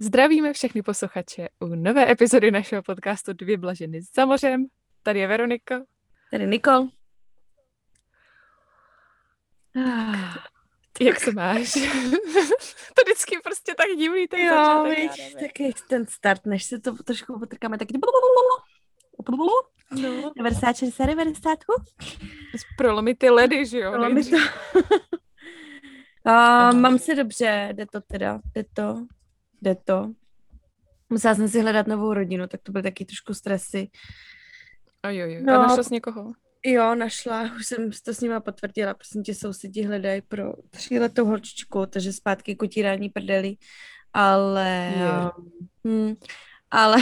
Zdravíme všechny posluchače u nové epizody našeho podcastu Dvě blaženy za mořem. Tady je Veronika. Tady Nikol. Ah. Jak se máš? to vždycky prostě tak divný ten jo, začátek. víš, taky ten start, než se to trošku potrkáme, tak No. 90, 60, 90. Prolomit ty ledy, že jo? Prolomit nejdřív. A, mám se dobře, jde to teda, jde to, jde to. Musela jsem si hledat novou rodinu, tak to byly taky trošku stresy. A jo, jo. No. A našla jsi někoho? Jo, našla, už jsem to s nima potvrdila, prosím tě, sousedí hledají pro tříletou holčičku, takže zpátky k utírání prdeli, ale, Je. hm, ale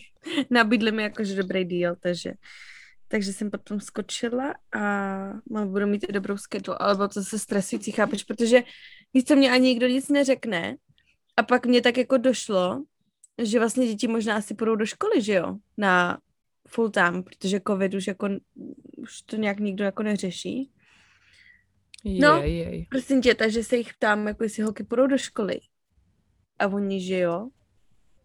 nabídli mi jakože dobrý deal, takže, takže jsem potom skočila a mám, budu mít i dobrou schedule, ale bylo to zase stresující, chápeš, protože víš co, mě ani nikdo nic neřekne a pak mě tak jako došlo, že vlastně děti možná asi půjdou do školy, že jo, na full time, protože covid už jako už to nějak nikdo jako neřeší. No. Jej, jej. Prosím tě, takže se jich ptám, jako jestli holky půjdou do školy. A oni, že jo.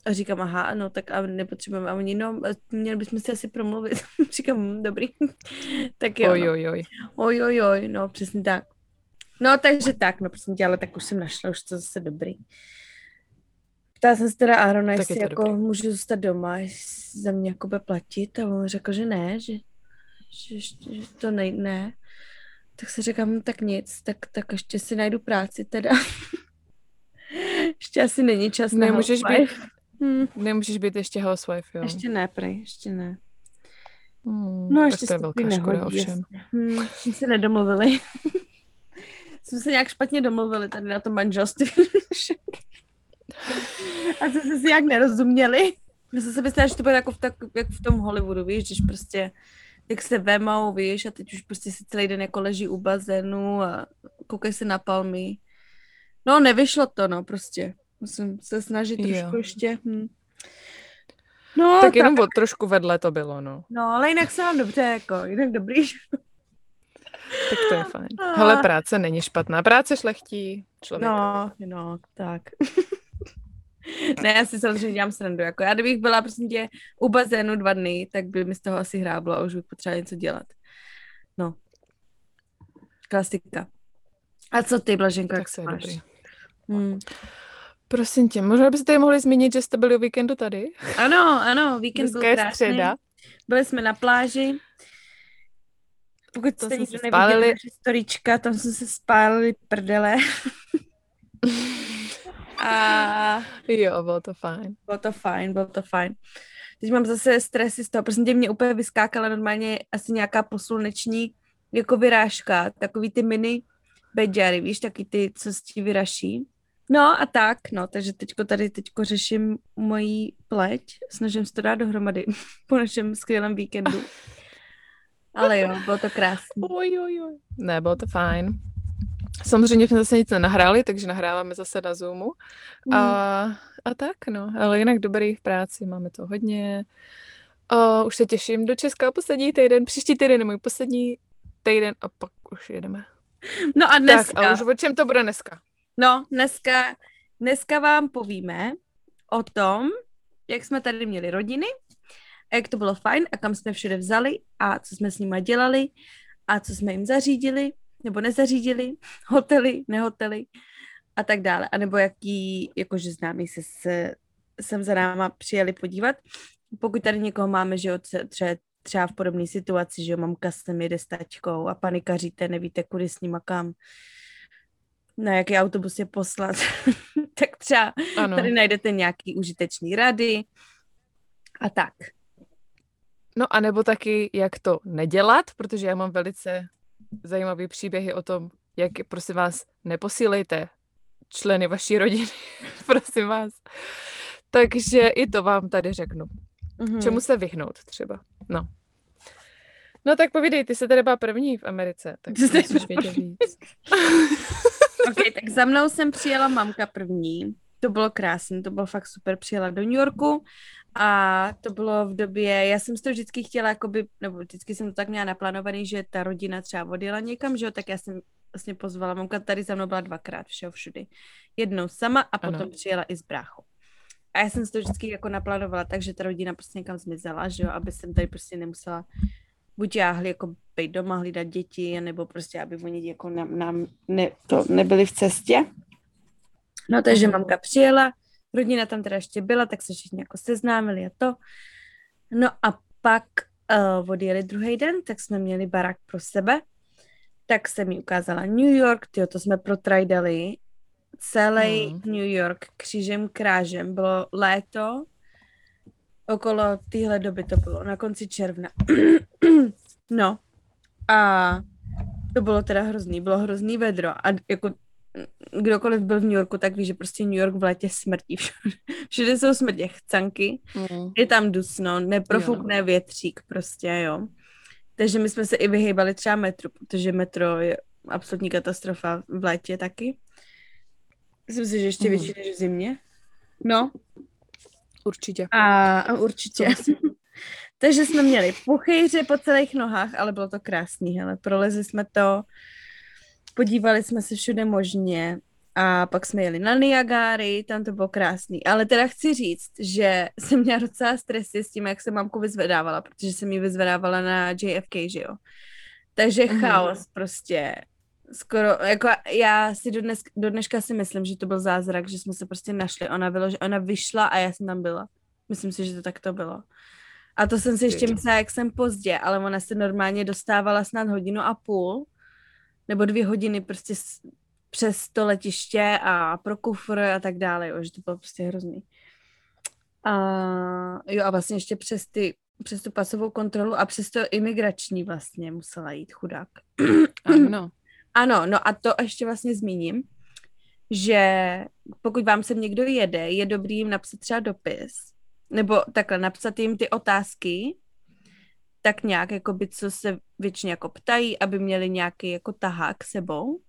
A říkám, aha, no tak a nepotřebujeme. A oni, no, měli bychom si asi promluvit. říkám, hm, dobrý. tak jo, Oj, no. oj, oj. oj, oj, oj, no, přesně tak. No, takže tak, no, prosím tě, ale tak už jsem našla, už to zase dobrý. Ptala jsem se teda Aarona, Tak je jestli to jako dobrý. můžu zůstat doma, jestli za mě jako bude platit a on řekl, že ne, že, že, že to ne, ne. Tak se říkám, tak nic, tak, tak ještě si najdu práci teda. ještě asi není čas na Nemůžeš housewife. být, Hm, nemůžeš být ještě housewife, jo? ještě ne, prej, ještě ne. Hmm, No, ještě to je velká taky škoda nehodí, ovšem. Hm, jsme se nedomluvili. jsme se nějak špatně domluvili tady na tom manželství. A jsme si nějak nerozuměli. My jsme se mysleli, že to bude jako v, tak, jak v tom Hollywoodu, víš, když prostě jak se vemou, víš, a teď už prostě si celý den jako leží u bazénu a koukají se na palmy. No, nevyšlo to, no, prostě. Musím se snažit Jo. trošku ještě. Hm. No, Tak jenom o trošku vedle to bylo, no. no, ale jinak se mám dobře, jako, jinak dobrý. Tak to je fajn. Hele, práce není špatná. Práce šlechtí člověk. No, no, tak. ne, já si samozřejmě dělám srandu. Jako já kdybych byla prostě tě u bazénu dva dny, tak by mi z toho asi hráblo a už bych potřebovala něco dělat. No. Klasika. A co ty, Blaženko, jak se je máš? dobrý. Hmm. Prosím tě, možná byste tady mohli zmínit, že jste byli o víkendu tady? Ano, ano, víkend byl Dneska je krásný. středa. Byli jsme na pláži. Pokud To jste nikdo neviděli spálili. storička, tam jsme se spálili prdele. a Jo, bylo to fajn. Bylo to fajn, bylo to fajn. Teď mám zase stresy z toho, prostě mě úplně vyskákala normálně asi nějaká posluneční jako vyrážka, takový ty mini beďary, víš, taky ty, co s ti vyraší. No a tak, no, takže teďko tady teďko řeším mojí pleť, snažím se to dát dohromady po našem skvělém víkendu. Ale jo, bylo to krásné. Oj, oj, oj. Ne, bylo to fajn. Samozřejmě jsme zase nic nenahráli, takže nahráváme zase na Zoomu. A, a tak, no. Ale jinak dobrý v práci, máme to hodně. A už se těším do Česka poslední týden. Příští týden je můj poslední týden a pak už jedeme. No a dneska, Tak, a už o čem to bude dneska? No, dneska, dneska vám povíme o tom, jak jsme tady měli rodiny, a jak to bylo fajn a kam jsme všude vzali a co jsme s nima dělali a co jsme jim zařídili nebo nezařídili, hotely, nehotely a tak dále. A nebo jaký, jakože známí se, se sem za náma přijeli podívat. Pokud tady někoho máme, že jo, tře- tře- třeba v podobné situaci, že jo, mamka sem jede s tačkou a panikaříte, nevíte, kudy s nima kam, na jaký autobus je poslat, tak třeba Ano. tady najdete nějaký užitečný rady a tak. No a nebo taky, jak to nedělat, protože já mám velice zajímavé příběhy o tom, jak, prosím vás, neposílejte členy vaší rodiny, prosím vás. Takže i to vám tady řeknu. Mhm. Čemu se vyhnout třeba. No. No tak povídej, ty se tady byla první v Americe, tak jsi vědět víc. Ok, tak za mnou jsem přijela mamka první. To bylo krásné, to bylo fakt super. Přijela do New Yorku a to bylo v době, já jsem si to vždycky chtěla, jakoby, nebo vždycky jsem to tak měla naplánovaný, že ta rodina třeba odjela někam, že jo, tak já jsem vlastně pozvala. Mamka tady za mnou byla dvakrát všeho všudy. Jednou sama a potom Ano. přijela i s bráchou. A já jsem si to vždycky jako naplánovala, takže ta rodina prostě někam zmizela, že jo, aby jsem tady prostě nemusela buď jáhli jako být doma, hlídat děti, nebo prostě, aby oni jako nám, nám ne, to nebyli v cestě. No takže mamka přijela, rodina tam teda ještě byla, tak se všichni jako seznámili a to. No a pak uh, odjeli druhý den, tak jsme měli barák pro sebe. Tak se mi ukázala New York, tyjo, to jsme protrajdali celý hmm. New York křížem krážem. Bylo léto, okolo téhle doby to bylo, na konci června. no a to bylo teda hrozný, bylo hrozný vedro a jako kdokoliv byl v New Yorku, tak ví, že prostě New York v létě smrtí. Všude, všude jsou smrtě chcanky, mm. je tam dusno, neprofukne jo. větřík prostě, jo. Takže my jsme se i vyhýbali třeba metru, protože metro je absolutní katastrofa v létě taky. Myslím si, že ještě mm. větší než v zimě. No. Určitě. A, a určitě. Takže jsme měli puchejře po celých nohách, ale bylo to krásný, hele. Prolezli jsme to, podívali jsme se všude možně a pak jsme jeli na Niagary, tam to bylo krásný. Ale teda chci říct, že jsem měla docela stresy s tím, jak jsem mamku vyzvedávala, protože jsem ji vyzvedávala na JFK, že jo. Takže mm-hmm. chaos prostě. Skoro, jako já si do, dnes, do dneška si myslím, že to byl zázrak, že jsme se prostě našli. Ona, bylo, že ona vyšla a já jsem tam byla. Myslím si, že to tak to bylo. A to jsem si ještě myslela, jak jsem pozdě, ale ona se normálně dostávala snad hodinu a půl nebo dvě hodiny prostě přes to letiště a pro kufr a tak dále, jo, že to bylo prostě hrozný. A jo a vlastně ještě přes ty přes tu pasovou kontrolu a přes to imigrační vlastně musela jít chudák. Ano. ano, no a to ještě vlastně zmíním, že pokud vám sem někdo jede, je dobrý jim napsat třeba dopis, nebo takhle napsat jim ty otázky, tak nějak, jako by, co se většině jako ptají, aby měli nějaký jako tahák sebou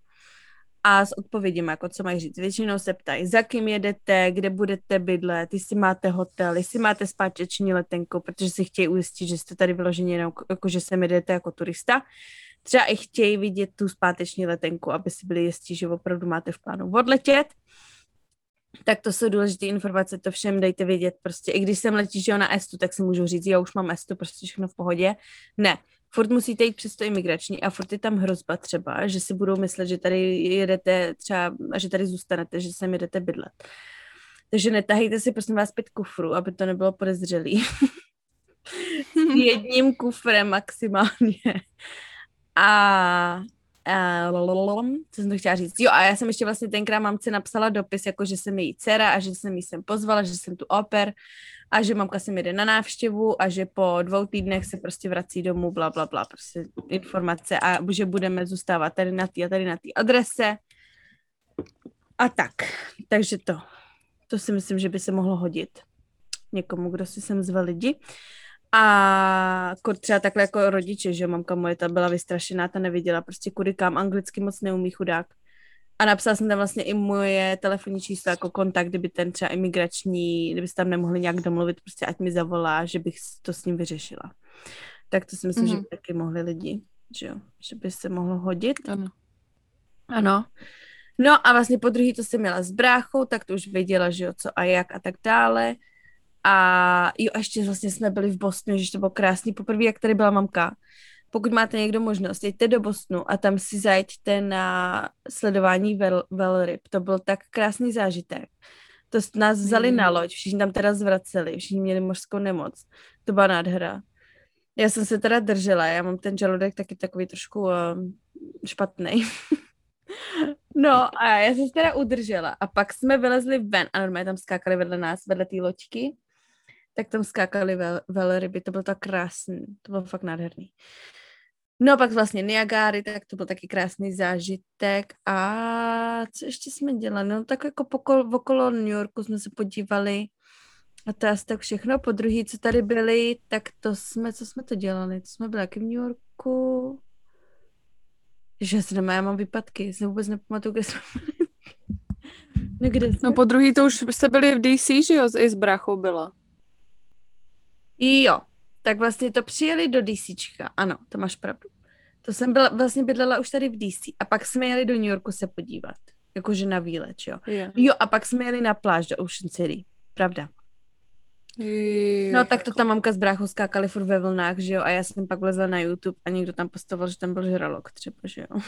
a s odpovědím, jako co mají říct. Většinou se ptají, za kým jedete, kde budete bydlet, jestli máte hotel, jestli máte zpáteční letenku, protože si chtějí ujistit, že jste tady vyloženi jenom, jako že sem jedete jako turista. Třeba i chtějí vidět tu zpáteční letenku, aby si byli jistí, že opravdu máte v plánu odletět tak to jsou důležité informace, to všem dejte vědět. Prostě i když jsem letí, že na Estu, tak si můžu říct, já už mám Estu, prostě všechno v pohodě. Ne, furt musíte jít přes to imigrační a furt je tam hrozba třeba, že si budou myslet, že tady jedete třeba, a že tady zůstanete, že sem jedete bydlet. Takže netahejte si prosím vás pět kufru, aby to nebylo podezřelý. S jedním kufrem maximálně. A Uh, co jsem to chtěla říct? Jo, a já jsem ještě vlastně tenkrát mamce napsala dopis, jako že jsem její dcera a že jsem jí sem pozvala, že jsem tu oper a že mamka se mi jde na návštěvu a že po dvou týdnech se prostě vrací domů, bla, bla, bla, prostě informace a že budeme zůstávat tady na té a tady na té adrese. A tak, takže to. To si myslím, že by se mohlo hodit někomu, kdo si sem zve lidi. A třeba takhle jako rodiče, že mamka moje ta byla vystrašená, ta neviděla prostě kudy kam, anglicky moc neumí chudák. A napsala jsem tam vlastně i moje telefonní číslo jako kontakt, kdyby ten třeba imigrační, kdyby tam nemohli nějak domluvit, prostě ať mi zavolá, že bych to s ním vyřešila. Tak to si myslím, mm-hmm. že mhm. by taky mohli lidi, že jo, že by se mohlo hodit. Ano. Ano. No a vlastně po druhý to jsem měla s bráchou, tak to už věděla, že jo, co a jak a tak dále. A jo, a ještě vlastně jsme byli v Bostonu, že to bylo krásný. Poprvé, jak tady byla mamka. Pokud máte někdo možnost, jeďte do Bostonu a tam si zajďte na sledování vel, velryb. To byl tak krásný zážitek. To nás vzali mm. na loď, všichni tam teda zvraceli, všichni měli mořskou nemoc. To byla nádhera. Já jsem se teda držela, já mám ten žaludek taky takový trošku uh, špatný. no a já jsem se teda udržela a pak jsme vylezli ven a normálně tam skákali vedle nás, vedle té loďky tak tam skákali vel, velryby, to bylo tak krásný, to bylo fakt nádherný. No a pak vlastně Niagary, tak to byl taky krásný zážitek a co ještě jsme dělali, no tak jako pokol, okolo New Yorku jsme se podívali a to asi tak všechno. Po druhý, co tady byli, tak to jsme, co jsme to dělali, to jsme byli taky v New Yorku, že se nemá, já mám výpadky, se vůbec nepamatuju, kde jsme No, kde jsme? no po druhý to už jste byli v DC, že jo, i s bráchou byla. Jo, tak vlastně to přijeli do DCčka, ano, to máš pravdu. To jsem byla, vlastně bydlela už tady v DC a pak jsme jeli do New Yorku se podívat, jakože na výlet, jo. Yeah. Jo, a pak jsme jeli na pláž do Ocean City, pravda. No tak to tam mamka z bráchou skákali furt ve vlnách, že jo, a já jsem pak vlezla na YouTube a někdo tam postavil, že tam byl žralok třeba, že jo.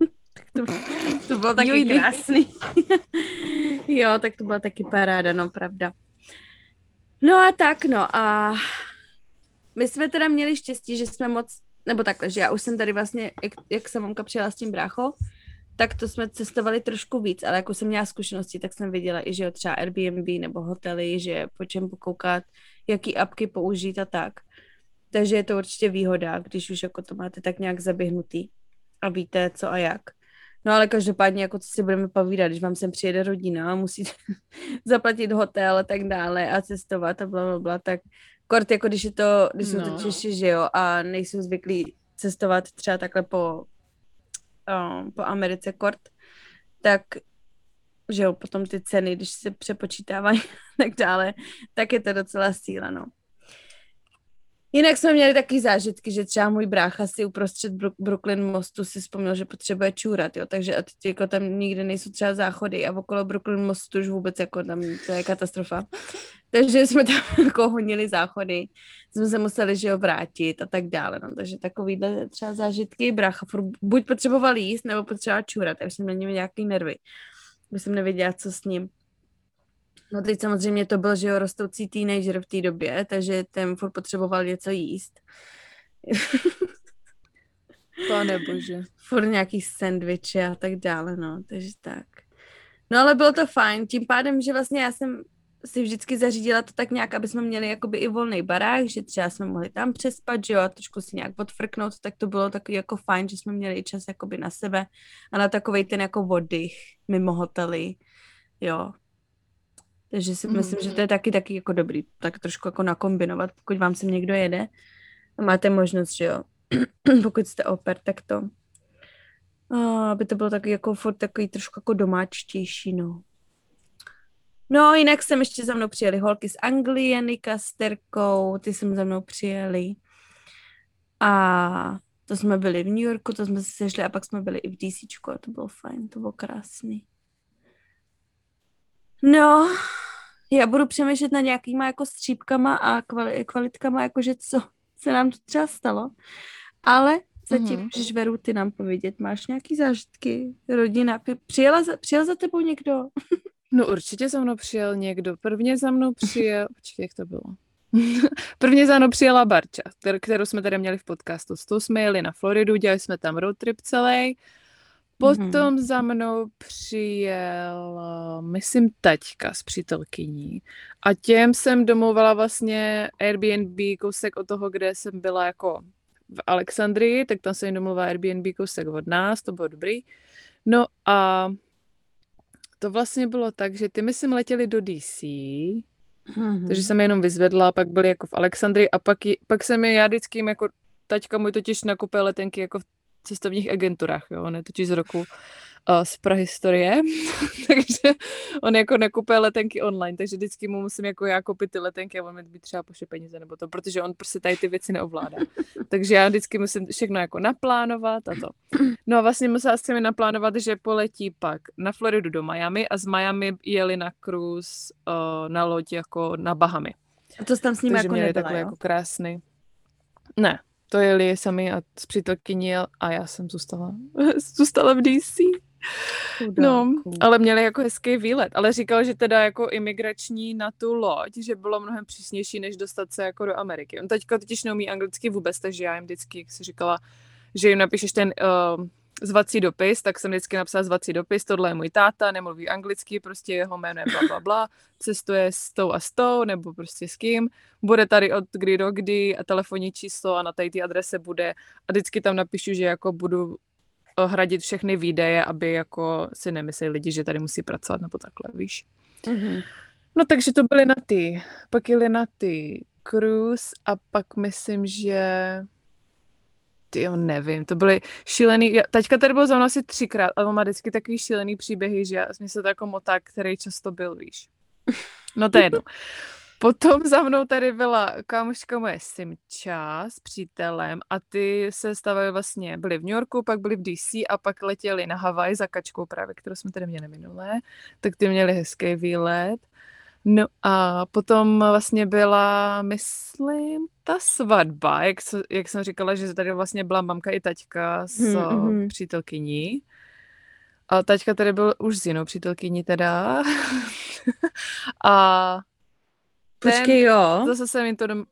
tak to, to bylo taky krásný. jo, tak to byla taky paráda, no pravda. No a tak, no a my jsme teda měli štěstí, že jsme moc, nebo takhle, že já už jsem tady vlastně, jak, jak jsem mamka přijela s tím bráchou, tak to jsme cestovali trošku víc, ale jako jsem měla zkušenosti, tak jsem viděla i, že jo, třeba Airbnb nebo hotely, že po čem pokoukat, jaký apky použít a tak. Takže je to určitě výhoda, když už jako to máte tak nějak zaběhnutý a víte co a jak. No ale každopádně, jako co si budeme povídat, když vám sem přijede rodina a musíte zaplatit hotel a tak dále a cestovat a bla, bla, bla, tak kort jako když je to, když jsou no. to Češi, že jo, a nejsou zvyklí cestovat třeba takhle po uh, po Americe kort, tak že jo, potom ty ceny, když se přepočítávají tak dále, tak je to docela síla, no. Jinak jsme měli taky zážitky, že třeba můj brácha si uprostřed Brooklyn mostu si vzpomněl, že potřebuje čůrat, jo, takže a teď jako tam nikde nejsou třeba záchody a okolo Brooklyn mostu už vůbec jako tam to je katastrofa. Takže jsme tam jako honili záchody, jsme se museli, že jo, vrátit a tak dále, no, takže takovýhle třeba zážitky, brácha furt buď potřeboval jíst, nebo potřeboval čůrat, takže jsem na něm nějaký nervy, bych jsem nevěděla, co s ním. No teď samozřejmě to byl, že jo, rostoucí teenager v té době, takže ten furt potřeboval něco jíst. Pane bože. Furt nějaký sendviče a tak dále, no, takže tak. No ale bylo to fajn, tím pádem, že vlastně já jsem si vždycky zařídila to tak nějak, aby jsme měli jakoby i volný barák, že třeba jsme mohli tam přespat, že jo, a trošku si nějak odfrknout, tak to bylo takový jako fajn, že jsme měli čas jakoby na sebe a na takovej ten jako oddych mimo hotely, jo, takže si mm. myslím, že to je taky taky jako dobrý, tak trošku jako nakombinovat, pokud vám sem někdo jede a máte možnost, že jo, pokud jste oper, tak to, a aby to bylo taky jako furt takový trošku jako domáčtější, no. No, jinak jsem ještě za mnou přijeli holky z Anglie, Nika s Terkou, ty jsem za mnou přijeli. A to jsme byli v New Yorku, to jsme se sešli a pak jsme byli i v DC a to bylo fajn, to bylo krásný. No, já budu přemýšlet na nějakýma jako střípkama a kvalitkama, jakože co se nám to třeba stalo. Ale zatím mm-hmm. můžeš Veru ty nám povědět, máš nějaký zážitky, rodina, přijela za, přijel za tebou někdo? no určitě za mnou přijel někdo. Prvně za mnou přijel, počkej, jak to bylo? Prvně za mnou přijela Barča, kterou jsme tady měli v podcastu. S tou jsme jeli na Floridu, dělali jsme tam road trip celý Potom mm-hmm. za mnou přijel, myslím, taťka s přítelkyní a těm jsem domluvala vlastně Airbnb kousek od toho, kde jsem byla jako v Alexandrii, tak tam jsem jim domluvila Airbnb kousek od nás, to bylo dobrý. No a to vlastně bylo tak, že ty myslím letěli do DC, mm-hmm. takže jsem je jenom vyzvedla, pak byli jako v Alexandrii a pak, pak jsem je já vždycky jim jako taťka můj totiž nakupil letenky jako v cestovních agenturách, jo, on je totiž z roku uh, z prahistorie, takže on jako nekupuje letenky online, takže vždycky mu musím jako já koupit ty letenky a on mi být třeba pošle peníze nebo to, protože on prostě tady ty věci neovládá. takže já vždycky musím všechno jako naplánovat a to. No a vlastně musela jsem mi naplánovat, že poletí pak na Floridu do Miami a z Miami jeli na cruise uh, na loď jako na Bahamy. A to tam s ním jako nebyla, takový jako krásný. Ne, to jeli sami a s přítelkyní a já jsem zůstala, zůstala v DC. No, ale měli jako hezký výlet, ale říkal, že teda jako imigrační na tu loď, že bylo mnohem přísnější, než dostat se jako do Ameriky. On teďka totiž neumí anglicky vůbec, takže já jim vždycky, jak si říkala, že jim napíšeš ten uh, zvací dopis, tak jsem vždycky napsala zvací dopis, tohle je můj táta, nemluví anglicky, prostě jeho jméno je bla, bla, bla, cestuje s tou a s tou, nebo prostě s kým, bude tady od kdy do kdy a telefonní číslo a na té adrese bude a vždycky tam napíšu, že jako budu eh, hradit všechny výdaje, aby jako si nemysleli lidi, že tady musí pracovat nebo takhle, víš. Mm-hmm. No takže to byly na ty, pak jeli na ty cruise a pak myslím, že ty jo, nevím, to byly šílený, taťka tady byl za mnou asi třikrát, ale on má vždycky takový šílený příběhy, že já mi se to jako moták, který často byl, víš. No to je jedno. Potom za mnou tady byla kámoška moje Simča s přítelem a ty se stavili vlastně, byli v New Yorku, pak byli v DC a pak letěli na Havaj za kačkou právě, kterou jsme tady měli minulé, tak ty měli hezký výlet. No a potom vlastně byla, myslím, ta svatba, jak, jak jsem říkala, že tady vlastně byla mamka i taťka s mm-hmm. přítelkyní. A taťka tady byl už s jinou přítelkyní teda. a Počkej, jo. Zase jsem jim to dom...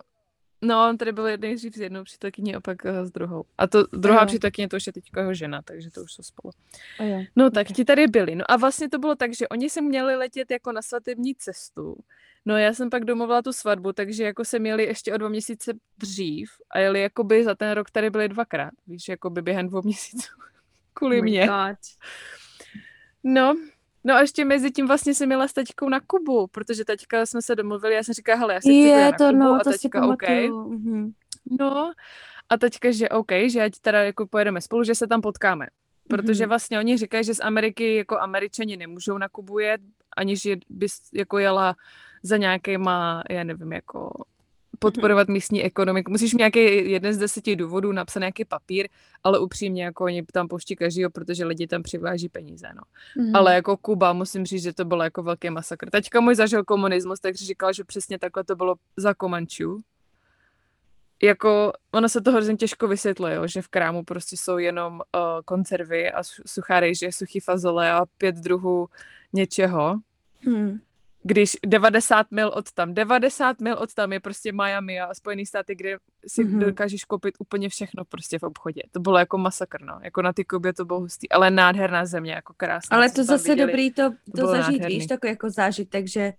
No, on tady byl nejdřív s jednou přítelkyní a pak uh, s druhou. A to druhá a přítelkyně to už je teď jeho žena, takže to už jsou spolu. A jo. No tak okay. ti tady byli. No a vlastně to bylo tak, že oni se měli letět jako na svatební cestu. No já jsem pak domluvila tu svatbu, takže jako se měli ještě o dva měsíce dřív a jeli jakoby za ten rok tady byli dvakrát, víš, jakoby během dvou měsíců. Kvůli oh mě. God. No, No a ještě mezi tím vlastně jsem měla s taťkou na Kubu, protože taťka jsme se domluvili, já jsem říkala, hele, já si je, chci to, na Kubu no, a taťka, OK. Mm-hmm. No a taťka, že OK, že ať teda jako pojedeme spolu, že se tam potkáme. Protože mm-hmm. vlastně oni říkají, že z Ameriky jako američani nemůžou na Kubu jet, aniž bys jako jela za nějakýma, já nevím, jako podporovat místní ekonomiku. Musíš mít nějaký jeden z deseti důvodů, napsat nějaký papír, ale upřímně jako oni tam pouští každýho, protože lidi tam přiváží peníze, no. Mm. Ale jako Kuba, musím říct, že to bylo jako velký masakr. Teďka můj zažil komunismus, takže říkal, že přesně takhle to bylo za Komančů. Jako, ono se to hrozně těžko vysvětluje, jo, že v krámu prostě jsou jenom uh, konzervy a suchá rejže, suchý fazole a pět druhů něčeho. Hmm když 90 mil od tam, 90 mil od tam je prostě Miami a Spojený státy, kde si mm-hmm. dokážeš koupit úplně všechno prostě v obchodě. To bylo jako masakr, no. Jako na ty Kubě to bylo hustý, ale nádherná země, jako krásná. Ale to zase viděli. dobrý to, to, to zažít, nádherný. víš, takový jako zážitek, že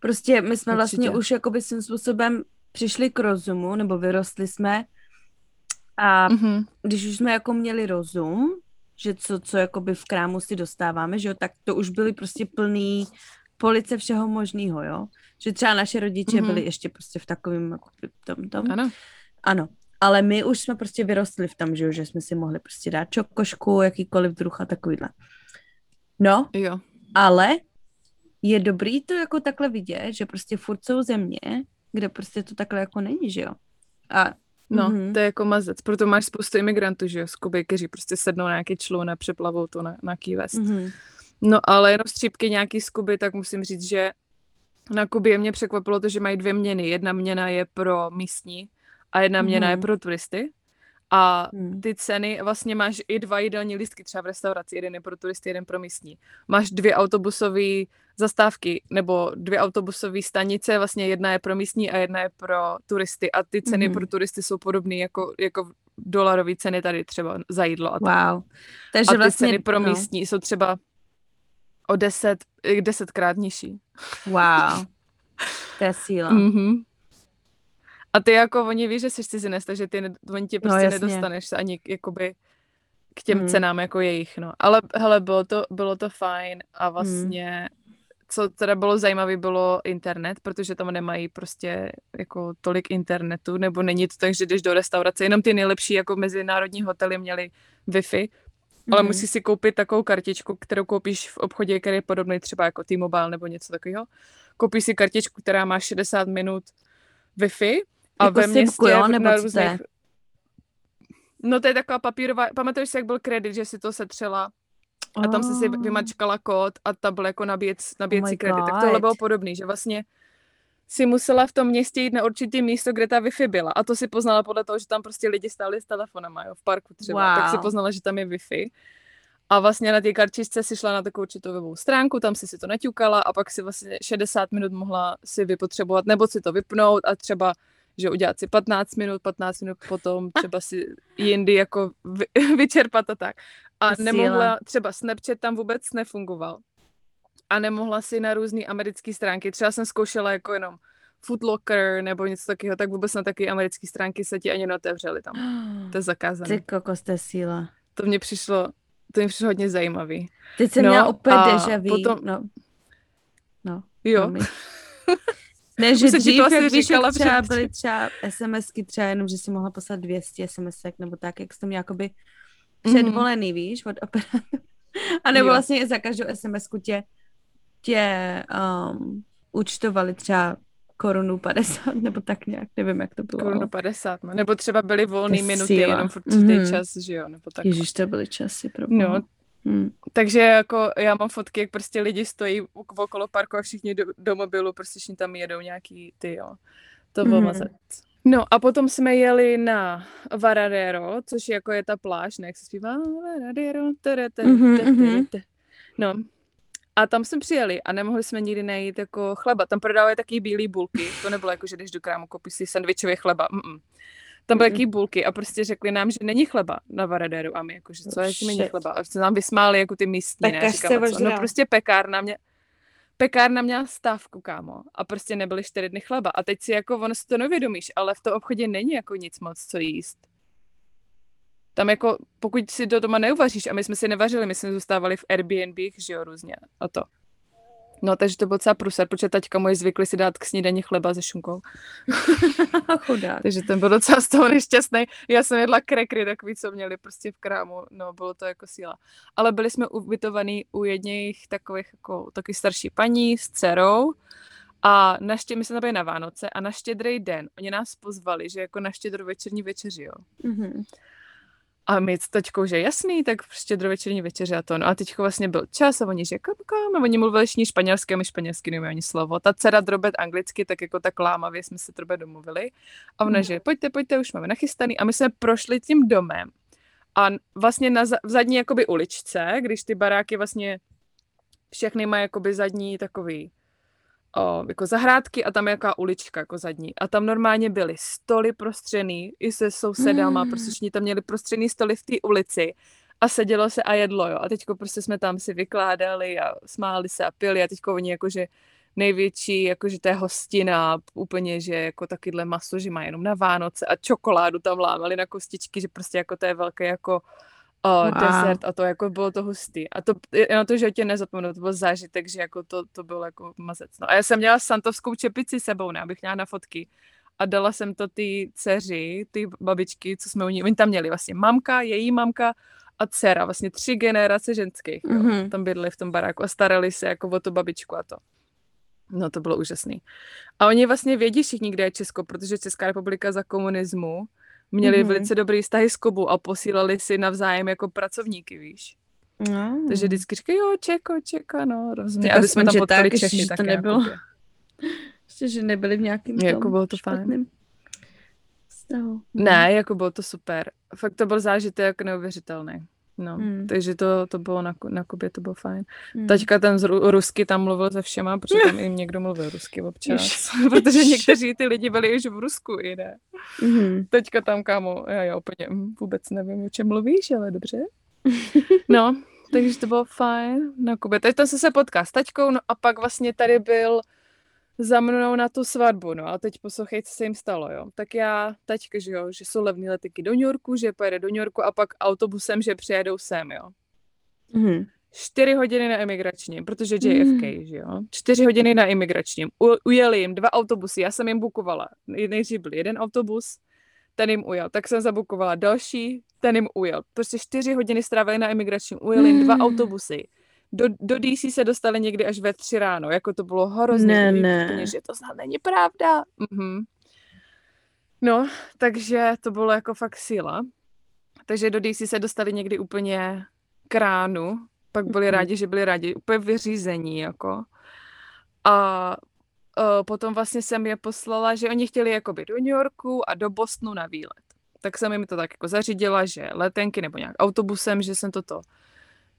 prostě my jsme vlastně Určitě. vlastně už jakoby svým způsobem přišli k rozumu, nebo vyrostli jsme a mm-hmm. když už jsme jako měli rozum, že co, co jakoby v krámu si dostáváme, že jo, tak to už byly prostě plný police všeho možného, jo. Že třeba naše rodiče mm-hmm. byli ještě prostě v takovém jako tom, tom. Ano. Ano. Ale my už jsme prostě vyrostli v tom, že, že jsme si mohli prostě dát čokošku, jakýkoliv druh a takovýhle. No, jo. ale je dobrý to jako takhle vidět, že prostě furt jsou země, kde prostě to takhle jako není, že jo. A No, mm-hmm. to je jako mazec. Proto máš spoustu imigrantů, že jo, z Kuby, kteří prostě sednou na nějaký člun a přeplavou to na, na Key West. Mm-hmm. No ale jenom střípky nějaký z Kuby, tak musím říct, že na Kubě mě překvapilo to, že mají dvě měny. Jedna měna je pro místní a jedna měna mm. je mhm. pro turisty. A hmm. ty ceny, vlastně máš i dva jídelní lístky třeba v restauraci, jeden je pro turisty, jeden pro místní. Máš dvě autobusové zastávky nebo dvě autobusové stanice, vlastně jedna je pro místní a jedna je pro turisty a ty ceny hmm. pro turisty jsou podobné jako, jako dolarové ceny tady třeba za jídlo. A, wow. Takže a ty vlastně, ceny pro no. místní jsou třeba o deset, desetkrát nižší. Wow. To je síla. Mm-hmm. A ty jako, oni ví, že jsi cizinec, takže ty, oni ti no, prostě no, nedostaneš se ani jakoby k těm mm. cenám jako jejich, no. Ale hele, bylo to, bylo to fajn a vlastně, mm. co teda bylo zajímavé, bylo internet, protože tam nemají prostě jako tolik internetu, nebo není to tak, že jdeš do restaurace, jenom ty nejlepší jako mezinárodní hotely měli Wi-Fi, ale mm. musíš si koupit takovou kartičku, kterou koupíš v obchodě, který je podobný třeba jako T-Mobile nebo něco takového. Koupíš si kartičku, která má 60 minut Wi-Fi a jako ve městě simku, jo, nebo na různých... No to je taková papírová, pamatuješ si, jak byl kredit, že si to setřela a tam oh. si vymačkala kód a tam byl jako nabíjec, nabíjecí oh kredit. Tak tohle bylo podobný, že vlastně si musela v tom městě jít na určitý místo, kde ta Wi-Fi byla. A to si poznala podle toho, že tam prostě lidi stáli s telefonama, jo, v parku třeba. Wow. Tak si poznala, že tam je Wi-Fi. A vlastně na té kartičce si šla na takovou určitou webovou stránku, tam si si to naťukala a pak si vlastně 60 minut mohla si vypotřebovat, nebo si to vypnout a třeba že udělat si 15 minut, 15 minut potom třeba si jindy jako vy, vyčerpat a tak. A nemohla, třeba Snapchat tam vůbec nefungoval a nemohla si na různé americké stránky. Třeba jsem zkoušela jako jenom Footlocker nebo něco takového, tak vůbec na takové americké stránky se ti ani neotevřely tam. To je zakázané. Ty kokos, to je síla. To mě přišlo, to mě přišlo hodně zajímavý. Teď jsem no, měla úplně deja vu. Potom... No. no. Jo. Ne, že dřív, to jak víš, jak třeba byly třeba SMSky třeba jenom, že si mohla poslat 200 SMSek nebo tak, jak jsi to měla jakoby mhm. předvolený, mm. víš, od operátora. A nebo jo. vlastně za každou SMSku tě tě um, účtovali třeba korunu 50, nebo tak nějak, nevím, jak to bylo. Korunu 50, no. nebo třeba byly volné minuty síla. jenom v určitý mm-hmm. čas, že jo, nebo tak. Ježíš, to byly časy, pro No, Hmm. Takže jako já mám fotky, jak prostě lidi stojí okolo parku a všichni do, do mobilu, prostě všichni tam jedou nějaký ty, jo. To bylo mm. mazec. No a potom jsme jeli na Varadero, což jako je ta pláž, ne, jak se zpívá Varadero, tere, tere, Mhm, tere, mhm. tere. No. A tam jsme přijeli a nemohli jsme nikdy najít jako chleba. Tam prodávají taky bílé bulky. To nebylo jako, že jdeš do krámu, koupíš si sandvičový chleba. Mm-mm. Tam byly taky bulky a prostě řekli nám, že není chleba na Varaderu. A my jako, že co je, že není chleba. A se nám vysmáli jako ty místní, ne? Pekař se Říkám? No prostě pekárna mě, pekárna měla stávku, kámo. A prostě nebyly čtyři dny chleba. A teď si jako, ono si to nevědomíš, ale v tom obchodě není jako nic moc, co jíst. Tam jako, pokud si to doma neuvaříš, a my jsme si nevařili, my jsme zůstávali v Airbnb, že jo, různě, a to. No, takže to byl docela průser, protože taťka moje zvykli si dát k snídani chleba se šunkou. Chudák. Takže ten byl docela z toho nešťastný. Já jsem jedla krekry takový, co měli prostě v krámu. No, bylo to jako síla. Ale byli jsme ubytovaný u jedněch takových jako taky starší paní s dcerou a na ště, my jsme tam byli na Vánoce a na štědrý den oni nás pozvali, že jako na štědrou večerní večeři, jo. Mhm. A my s tačkou, že jasný, tak štědrovečerní večeře a to. No a teďko vlastně byl čas a oni, že kam, kam, a oni mluvili všichni španělsky a my španělsky neumíme ani slovo. Ta dcera drobet anglicky, tak jako tak lámavě jsme se drobet domluvili. A ona, Mhm. že pojďte, pojďte, už máme nachystaný. A my jsme prošli tím domem. A vlastně na za- v zadní jakoby uličce, když ty baráky vlastně všechny mají jakoby zadní takový o, jako zahrádky a tam je jaká ulička jako zadní. A tam normálně byly stoly prostřený i se sousedama, Mm. prostě všichni tam měli prostřený stoly v té ulici a sedělo se a jedlo, jo. A teďko prostě jsme tam si vykládali a smáli se a pili a teďko oni jakože největší, jakože to je hostina, úplně, že jako takyhle maso, že má jenom na Vánoce a čokoládu tam lámali na kostičky, že prostě jako to je velké jako o, Wow. desert a to jako bylo to hustý. A to, já na to, že tě nezapomenu, to byl zážitek, že jako to, to bylo jako mazec. No a já jsem měla santovskou čepici sebou, ne, abych měla na fotky. A dala jsem to ty dceři, ty babičky, co jsme u ní, oni tam měli vlastně mamka, její mamka a dcera, vlastně tři generace ženských, jo. Mhm. Tam bydli v tom baráku a starali se jako o tu babičku a to. No to bylo úžasný. A oni vlastně vědí všichni, kde je Česko, protože Česká republika za komunismu měli Mhm. velice dobrý vztahy s Kubou a posílali si navzájem jako pracovníky, víš. No. Takže vždycky říkají, jo, Čeko, Čeko, no, rozumím. Tak Aby jsme tam že potkali tak, Čechy že to také. nebylo Jako, Ještě, že nebyli v nějakým Jako bylo to fajn. špatným vztahu. ne, jako bylo to super. Fakt to byl zážitek neuvěřitelný. No, Hmm. takže to, to bylo na, na Kubě, to bylo fajn. Hmm. Taťka ten z Ru- rusky tam mluvil se všema, protože tam i někdo mluvil rusky občas. Ježiš. protože někteří ty lidi byli už v Rusku i ne. Mm-hmm. Teďka tam, kámo, já, já úplně vůbec nevím, o čem mluvíš, ale dobře. No, takže to bylo fajn na Kubě. Teď tam se se potká s taťkou, no a pak vlastně tady byl za mnou na tu svatbu, no a teď poslouchej, co se jim stalo, jo. Tak já, taťka, že jo, že jsou levný letyky do New Yorku, že pojede do New Yorku a pak autobusem, že přijedou sem, jo. Mm-hmm. 4 hodiny na imigračním, protože JFK, mm. že jo? 4 hodiny na imigračním. U, ujeli jim dva autobusy, já jsem jim bukovala. Nejdřív byl jeden autobus, ten jim ujel. Tak jsem zabukovala další, ten jim ujel. Prostě 4 hodiny strávili na imigračním, ujeli jim dva mm. autobusy. Do, do DC se dostali někdy až ve tři ráno, jako to bylo hrozně. Ne, ne. Úplně, že to snad není pravda. Mhm. No, takže to bylo jako fakt síla. Takže do DC se dostali někdy úplně k ránu, pak byli Mhm. rádi, že byli rádi, úplně vyřízení, jako. A uh, potom vlastně jsem je poslala, že oni chtěli jakoby do New Yorku a do Bostonu na výlet. Tak jsem jim to tak jako zařídila, že letenky nebo nějak autobusem, že jsem toto.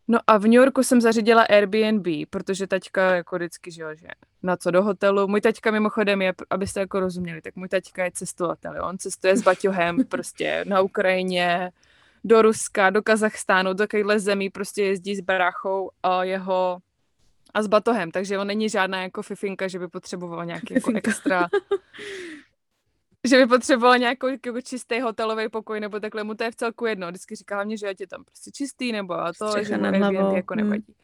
No a v New Yorku jsem zařídila Airbnb, protože taťka jako vždycky, jo, že na co do hotelu. Můj taťka mimochodem je, abyste jako rozuměli, tak můj taťka je cestovatel, jo. on cestuje s baťohem prostě na Ukrajině, do Ruska, do Kazachstánu, do takovýchhle zemí prostě jezdí s baráchou a jeho a s batohem, takže on není žádná jako fifinka, že by potřebovala nějaký jako extra že by potřebovala nějakou jako čistý hotelový pokoj, nebo takhle mu to je v celku jedno. Vždycky říká hlavně, že je tam prostě čistý, nebo a to, Střecha že mu jako mm. nevadí.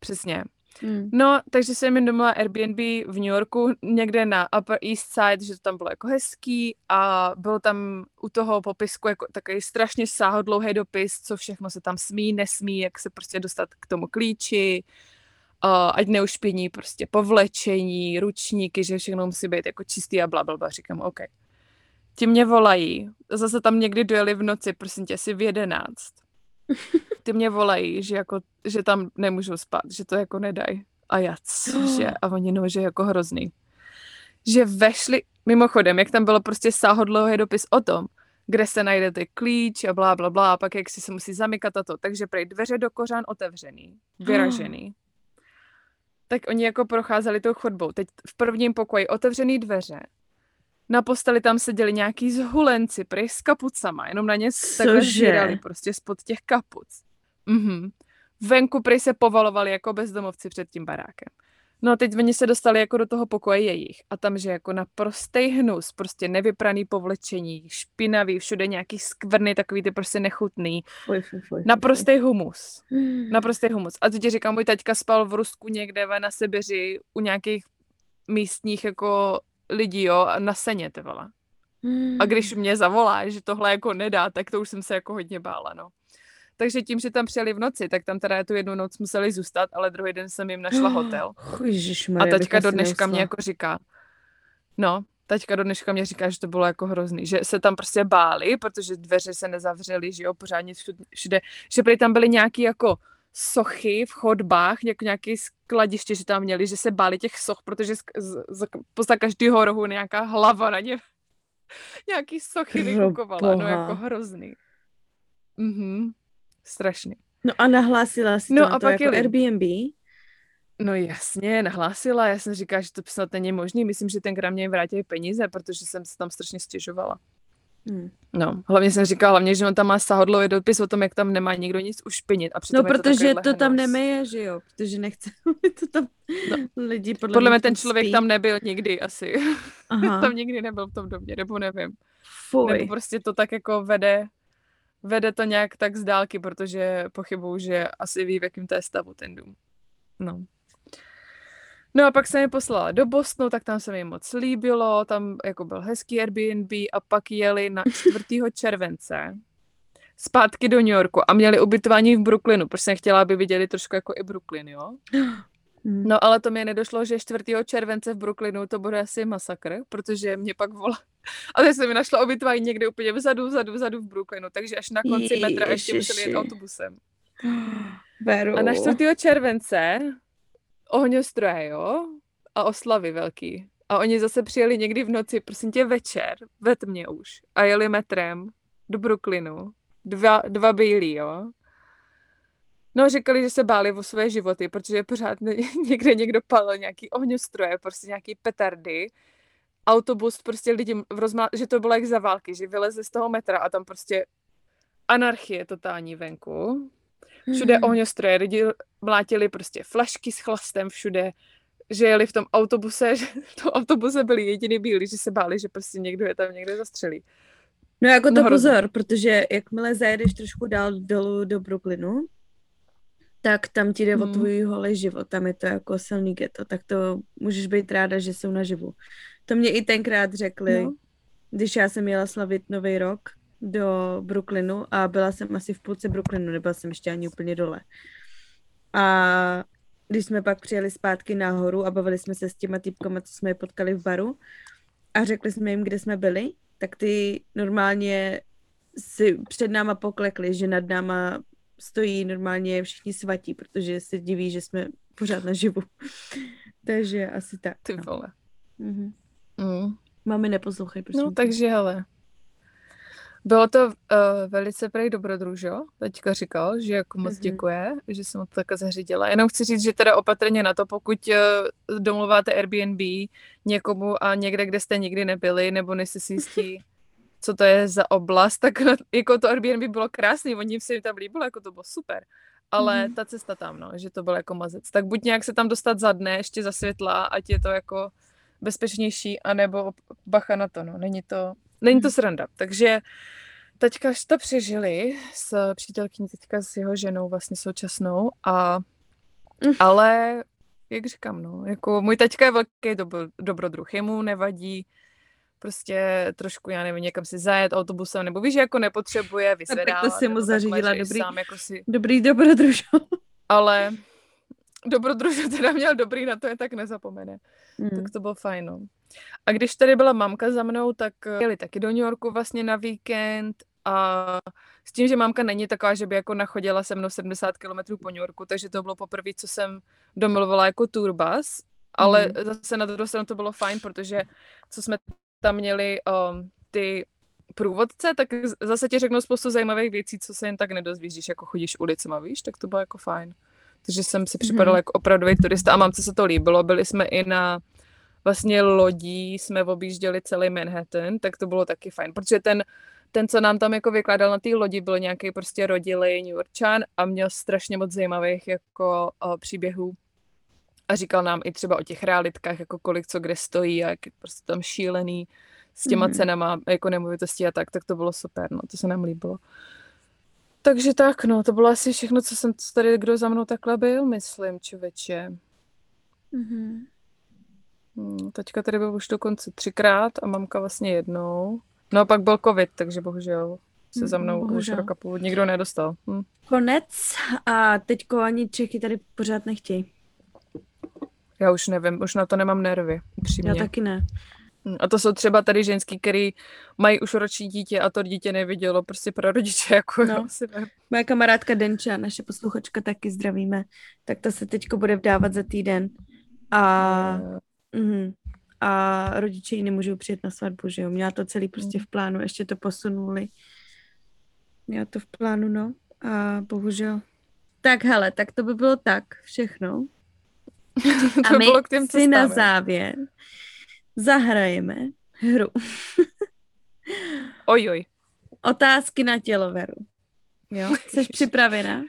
Přesně. Mhm. No, takže jsem jim domluvila Airbnb v New Yorku, někde na Upper East Side, že to tam bylo jako hezký a bylo tam u toho popisku jako takový strašně sáhodlouhý dopis, co všechno se tam smí, nesmí, jak se prostě dostat k tomu klíči, uh, ať neušpiní prostě povlečení, ručníky, že všechno musí být jako čistý a bla, bla, bla. Říkám, OK. Ti mě volají, zase tam někdy dojeli v noci, prosím tě, asi v jedenáct. ty mě volají, že, jako, že tam nemůžou spát, že to jako nedají. A já, cože? A oni, no, že jako hrozný. Že vešli, mimochodem, jak tam bylo prostě sáhodlouhý dopis o tom, kde se najdete klíč a blá, blá, blá, a pak jak si se musí zamykat a to. Takže prej dveře do kořán otevřený, vyražený. Tak oni jako procházeli tou chodbou. Teď v prvním pokoji otevřený dveře. Na posteli tam seděli nějaký zhulenci, prej s kapucama, jenom na ně takhle zírali prostě spod těch kapuc. Mhm. Venku prej se povalovali jako bezdomovci před tím barákem. No a teď oni se dostali jako do toho pokoje jejich a tam, že jako na prostý hnus, prostě nevypraný povlečení, špinavý, všude nějaký skvrny, takový ty prostě nechutný, fuj, fuj, fuj, naprostý humus, hmm. naprostý humus. A teď říkám, můj taťka spal v Rusku někde na Sibiři u nějakých místních jako lidí, jo, na seně, ty vole. A když mě zavolá, že tohle jako nedá, tak to už jsem se jako hodně bála, no. Takže tím, že tam přijeli v noci, tak tam teda tu jednu noc museli zůstat, ale druhý den jsem jim našla hotel. Ježišmarja, a teďka do dneška mě jako říká, no, teďka do dneška mě říká, že to bylo jako hrozný, že se tam prostě báli, protože dveře se nezavřely, že jo, pořádně všude, že prý tam byly nějaký jako sochy v chodbách, jako nějaké skladiště, že tam měli, že se báli těch soch, protože z, z, z, z každého rohu nějaká hlava na ně nějaký sochy vykukovala, no jako hrozný. Mhm. Strašný. No a nahlásila si no to, a to pak jako Airbnb? No jasně, nahlásila. Já jsem říkala, že to snad není možný. Myslím, že tenkrát mě vrátili peníze, protože jsem se tam strašně stěžovala. Hmm. No, hlavně jsem říkala, hlavně, že on tam má sahodlový dopis o tom, jak tam nemá nikdo nic ušpinit. A no, protože to, to tam nemeje, že jo, protože nechce, to tam no. lidi podle, podle mě ten člověk spí. tam nebyl nikdy asi. Aha. tam nikdy nebyl v tom domě, nebo nevím. Fuj. Nebo prostě to tak jako vede vede to nějak tak z dálky, protože pochybuju, že asi ví, v jakém to je stavu ten dům. No. No a pak jsem je poslala do Bostonu, tak tam se mi moc líbilo, tam jako byl hezký Airbnb a pak jeli na 4. července zpátky do New Yorku a měli ubytování v Brooklynu, protože jsem chtěla, aby viděli trošku jako i Brooklyn, jo? Hmm. No ale to mi nedošlo, že 4. července v Brooklynu to bude asi masakr, protože mě pak volá. A teď jsem mi našla ubytování někde úplně vzadu, vzadu, vzadu v Brooklynu, takže až na konci Ježiši. metra ještě museli jít autobusem. Veru. A na 4. července ohňostroje, jo? A oslavy velký. A oni zase přijeli někdy v noci, prosím tě, večer, ve tmě už. A jeli metrem do Brooklynu. Dva, dva bílí, jo? No, říkali, že se báli o své životy, protože pořád někde někdo palil nějaký ohňostroje, prostě nějaký petardy. Autobus, prostě lidi v rozmá... že to bylo jak za války, že vylezli z toho metra a tam prostě anarchie totální venku. Všude hmm. ohňostroje, lidi mlátili prostě flašky s chlastem všude, že jeli v tom autobuse, že v tom autobuse byli jediný bílí, že se báli, že prostě někdo je tam někde zastřelí. No jako to no, pozor, protože jakmile zajedeš trošku dál dolů do Brooklynu, tak tam ti jde hmm. o tvůj holý život, tam je to jako silný geto, tak to můžeš být ráda, že jsou naživu. To mě i tenkrát řekli, no. když já jsem jela slavit Nový rok do Brooklynu a byla jsem asi v půlce Brooklynu, nebyla jsem ještě ani úplně dole. A když jsme pak přijeli zpátky nahoru a bavili jsme se s těma typkama, co jsme je potkali v baru a řekli jsme jim, kde jsme byli, tak ty normálně si před náma poklekli, že nad náma stojí normálně všichni svatí, protože se diví, že jsme pořád naživu. Takže asi tak. Ty no. vole. Mhm. Mm. Mami, neposlouchej, prosím. No, takže hele. Bylo to uh, velice prej dobrodružo, teďka říkal, že jako moc mm-hmm. děkuje, že jsem to takhle zařídila. Jenom chci říct, že teda opatrně na to, pokud uh, domluváte Airbnb někomu a někde, kde jste nikdy nebyli, nebo nejste si jistí, co to je za oblast, tak jako to Airbnb bylo krásný, oni se mi tam líbilo, jako to bylo super. Ale mm. ta cesta tam, no, že to byl jako mazec. Tak buď nějak se tam dostat za dne, ještě za světla, ať je to jako bezpečnější, anebo bacha na to, no. Není to, není to mhm. sranda. Takže teďka to přežili s přítelkyní teďka s jeho ženou vlastně současnou a mm. ale jak říkám, no, jako můj taťka je velký dobro, dobrodruh, jemu nevadí prostě trošku, já nevím, někam si zajet autobusem, nebo víš, jako nepotřebuje vysedávat. Tak to si mu zařídila dobrý, sám, jako si... dobrý dobrodružo. Ale dobrodružo teda měl dobrý, na to je tak nezapomene. Mm. Tak to bylo fajn, no. A když tady byla mamka za mnou, tak jeli taky do New Yorku vlastně na víkend A s tím, že mámka není taková, že by jako nachodila se mnou 70 km po New Yorku, takže to bylo poprvé, co jsem domluvala jako tourbus, ale mm. zase na druhou stranu to bylo fajn, protože co jsme tam měli um, ty průvodce, tak zase ti řeknou spoustu zajímavých věcí, co se jen tak nedozvíš, když jako chodíš ulicema, víš, tak to bylo jako fajn. Takže jsem si připadala mm. jako opravdový turista a mám se to líbilo. Byli jsme i na vlastně lodí, jsme objížděli celý Manhattan, tak to bylo taky fajn, protože ten ten, co nám tam jako vykládal na té lodi, byl nějaký prostě rodilý New Yorkčan a měl strašně moc zajímavých jako o, příběhů. A říkal nám i třeba o těch realitkách, jako kolik co kde stojí a jak je prostě tam šílený s těma mm. cenama jako nemovitostí a tak, tak to bylo super, no, to se nám líbilo. Takže tak, no, to bylo asi všechno, co jsem co tady, kdo za mnou takhle byl, myslím, člověče. Mm-hmm. Hmm, teďka tady byl už dokonce třikrát a mamka vlastně jednou. No pak byl covid, takže bohužel se za mnou bohužel. už roka půl nikdo nedostal. Hm. Konec a teďko ani Čechy tady pořád nechtějí. Já už nevím, už na to nemám nervy, upřímně. Já taky ne. A to jsou třeba tady ženský, který mají už roční dítě a to dítě nevidělo prostě pro rodiče. Jako no. Moje kamarádka Denča, naše posluchačka taky zdravíme, tak to se teďko bude vdávat za týden. A no. mm, a rodiče ji nemůžou přijet na svatbu, že jo. Měla to celý prostě v plánu, ještě to posunuli. Měla to v plánu, no. A bohužel. Tak hele, tak to by bylo tak všechno. A my bylo k těm si na závěr zahrajeme hru. Ojoj. Otázky na těloveru. Jo, jsi připravená?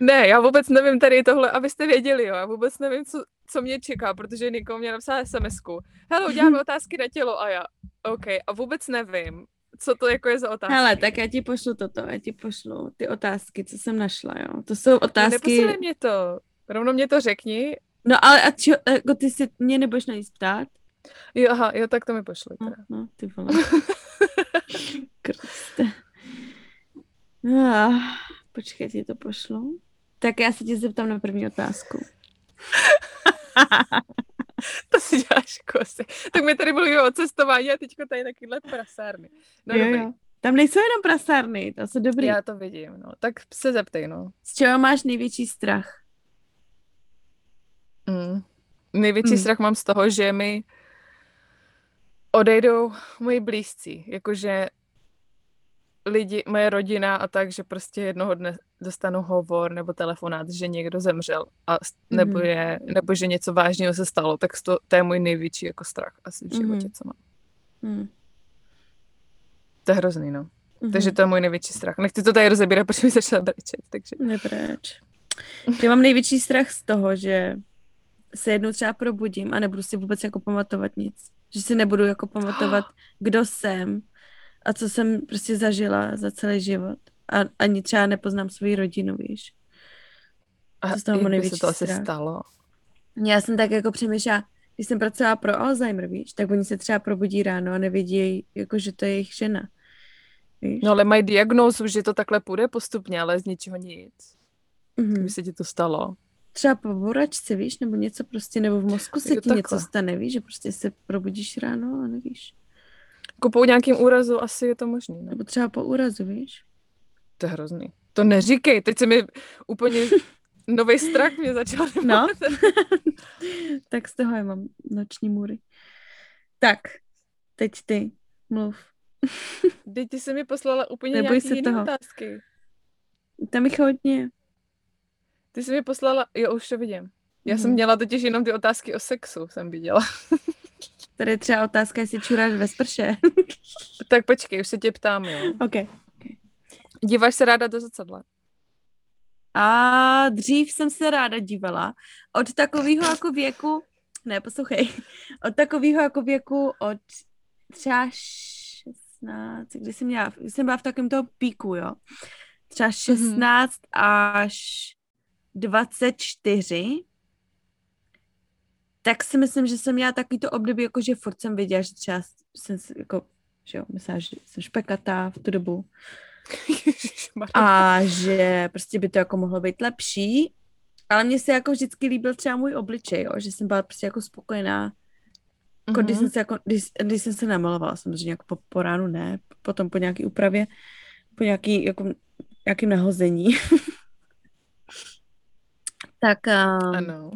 Ne, já vůbec nevím tady tohle, abyste věděli, jo. Já vůbec nevím, co, co mě čeká, protože někomu mě napsal SMS-ku. Hele, uděláme otázky na tělo a já, OK, a vůbec nevím, co to jako je za otázky. Hele, tak já ti pošlu toto, já ti pošlu ty otázky, co jsem našla, jo. To jsou otázky... No, mě to, rovno mě to řekni. No ale a čo, jako ty si mě nebudeš na ptát? Jo, aha, jo, tak to mi pošli. No, no, ty vole. Krste. Ah, počkej, ti to pošlu. Tak já se tě zeptám na první otázku. to si děláš kosy. Tak my tady mluvíme o cestování a teďko tady takovýhle prasárny. No jo, jo. Tam nejsou jenom prasárny, to jsou dobrý. Já to vidím, no. Tak se zeptej, no. Z čeho máš největší strach? Mm. Největší mm. strach mám z toho, že mi odejdou moji blízcí. Jakože lidi, moje rodina a tak, že prostě jednoho dne dostanu hovor nebo telefonát, že někdo zemřel a nebo, mm-hmm. je, nebo že něco vážného se stalo, tak to, to je můj největší jako strach asi v životě, mm-hmm. co mám. Mm. To je hrozný, no. Mm-hmm. Takže to je můj největší strach. Nechci to tady rozebírat, protože mi začala brečet, takže... Nepreč. Já mám největší strach z toho, že se jednou třeba probudím a nebudu si vůbec jako pamatovat nic. Že si nebudu jako pamatovat, kdo jsem, a co jsem prostě zažila za celý život. A ani třeba nepoznám svou rodinu, víš. A to jak by se to asi stalo? Já jsem tak jako přemýšlela, když jsem pracovala pro Alzheimer, víš, tak oni se třeba probudí ráno a nevědí, jako, že to je jejich žena. Víš? No ale mají diagnózu, že to takhle půjde postupně, ale z ničeho nic. Mm-hmm. Kdyby se ti to stalo. Třeba po boračce, víš, nebo něco prostě, nebo v mozku se ti takhle. něco stane, víš, že prostě se probudíš ráno a nevíš. Jako po nějakým úrazu asi je to možný. Ne? Nebo třeba po úrazu, víš? To je hrozný. To neříkej, teď se mi úplně nový strach mě začal. No, tak z toho já mám noční můry. Tak, teď ty, mluv. teď ty se mi poslala úplně Neboj nějaký se jiný toho. otázky. Tam jich hodně. Ty jsi mi poslala, jo, už to vidím. Já mm. jsem mhm. měla totiž jenom ty otázky o sexu, jsem viděla. Tady je třeba otázka, jestli čuráš ve sprše. tak počkej, už se tě ptám, jo. Okay. Díváš se ráda do zrcadla? A dřív jsem se ráda dívala. Od takového jako věku, ne, poslouchej, od takového jako věku od třeba 16, kdy jsem měla, jsem byla v takovém toho píku, jo. Třeba 16 mm-hmm. až 24, tak si myslím, že jsem měla takový to období, jako že furt jsem viděla, že třeba jsem jako, že jo, myslela, že jsem špekatá v tu dobu. a že prostě by to jako mohlo být lepší. Ale mně se jako vždycky líbil třeba můj obličej, jo, že jsem byla prostě jako spokojená. Jako, mm-hmm. když, jsem se jako, když, když jsem se namalovala, samozřejmě jako po, po ránu ne, potom po nějaké úpravě, po nějaký, jako, nějakým nahození. tak um, Ano.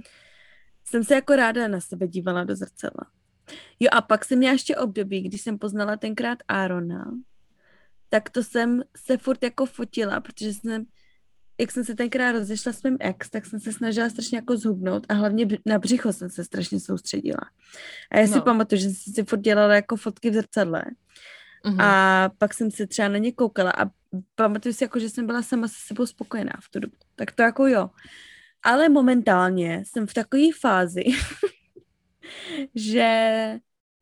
jsem se jako ráda na sebe dívala do zrcadla. Jo a pak jsem měla ještě období, když jsem poznala tenkrát Arona, tak to jsem se furt jako fotila, protože jsem, jak jsem se tenkrát rozešla s mým ex, tak jsem se snažila strašně jako zhubnout a hlavně na břicho jsem se strašně soustředila. A já si No. pamatuju, že jsem si furt dělala jako fotky v zrcadle. Mhm. A pak jsem se třeba na ně koukala a pamatuju si jako, že jsem byla sama se sebou spokojená v tu dobu. Tak to jako jo. Ale momentálně jsem v takové fázi, že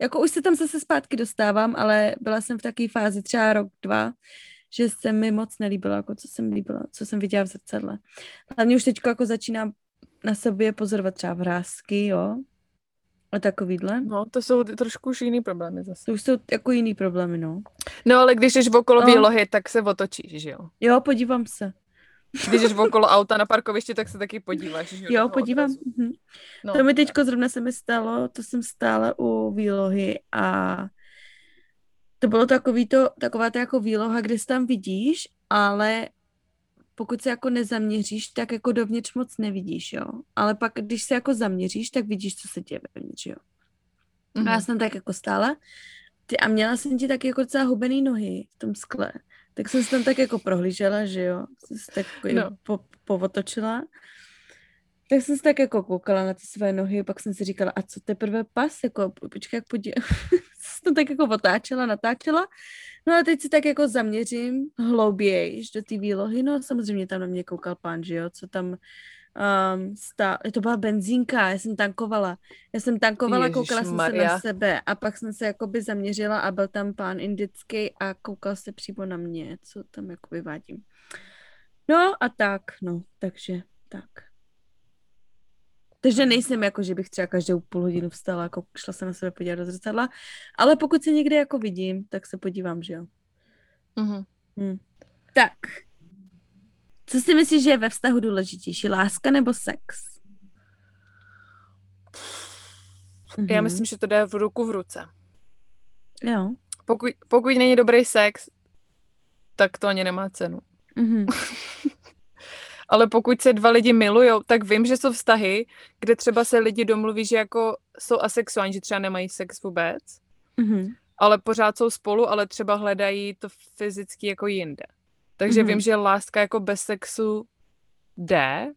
jako už se tam zase zpátky dostávám, ale byla jsem v takové fázi třeba rok, dva, že se mi moc nelíbilo, jako co jsem líbila, co jsem viděla v zrcadle. Hlavně už teď jako začínám na sobě pozorovat třeba vrázky, jo, a takovýhle. No, to jsou trošku už jiný problémy zase. To už jsou jako jiný problémy, no. No, ale když jdeš okolo No. výlohy, tak se otočíš, že jo? Jo, podívám se. Když jdeš okolo auta na parkovišti, tak se taky podíváš, že jo? podívám. Mhm. No, To mi teďko zrovna se mi stalo, to jsem stála u výlohy a to bylo takový to, taková ta jako výloha, kde jsi tam vidíš, ale pokud se jako nezaměříš, tak jako dovnitř moc nevidíš, jo. Ale pak, když se jako zaměříš, tak vidíš, co se děje vevnitř, jo. Mhm. A já jsem tak jako stála ty, a měla jsem ti tak jako docela hubený nohy v tom skle. Tak jsem se tam tak jako prohlížela, že jo. Jsem se tak jako No. po, povotočila. Tak jsem se tak jako koukala na ty své nohy, pak jsem si říkala, a co teprve pas, jako po- počkej, jak podívám. jsem to tak jako otáčela, natáčela. No a teď si tak jako zaměřím hlouběji do té výlohy. No samozřejmě tam na mě koukal pán, že jo, co tam um, stál. To byla benzínka, já jsem tankovala. Já jsem tankovala, koukala jsem se na sebe a pak jsem se jakoby zaměřila a byl tam pán indický a koukal se přímo na mě, co tam jako vyvádím. No a tak, no, takže tak. Takže nejsem jako, že bych třeba každou půl hodinu vstala, jako šla se na sebe podívat do zrcadla, ale pokud se někde jako vidím, tak se podívám, že jo. Mhm. Hm. Tak. Co si myslíš, že je ve vztahu důležitější, láska nebo sex? Já Mhm. myslím, že to jde v ruku v ruce. Jo. Pokud, pokud není dobrý sex, tak to ani nemá cenu. Mhm. Ale pokud se dva lidi milujou, tak vím, že jsou vztahy, kde třeba se lidi domluví, že jako jsou asexuální, že třeba nemají sex vůbec, Mhm. ale pořád jsou spolu, ale třeba hledají to fyzicky jako jinde. Takže Mhm. vím, že láska jako bez sexu jde,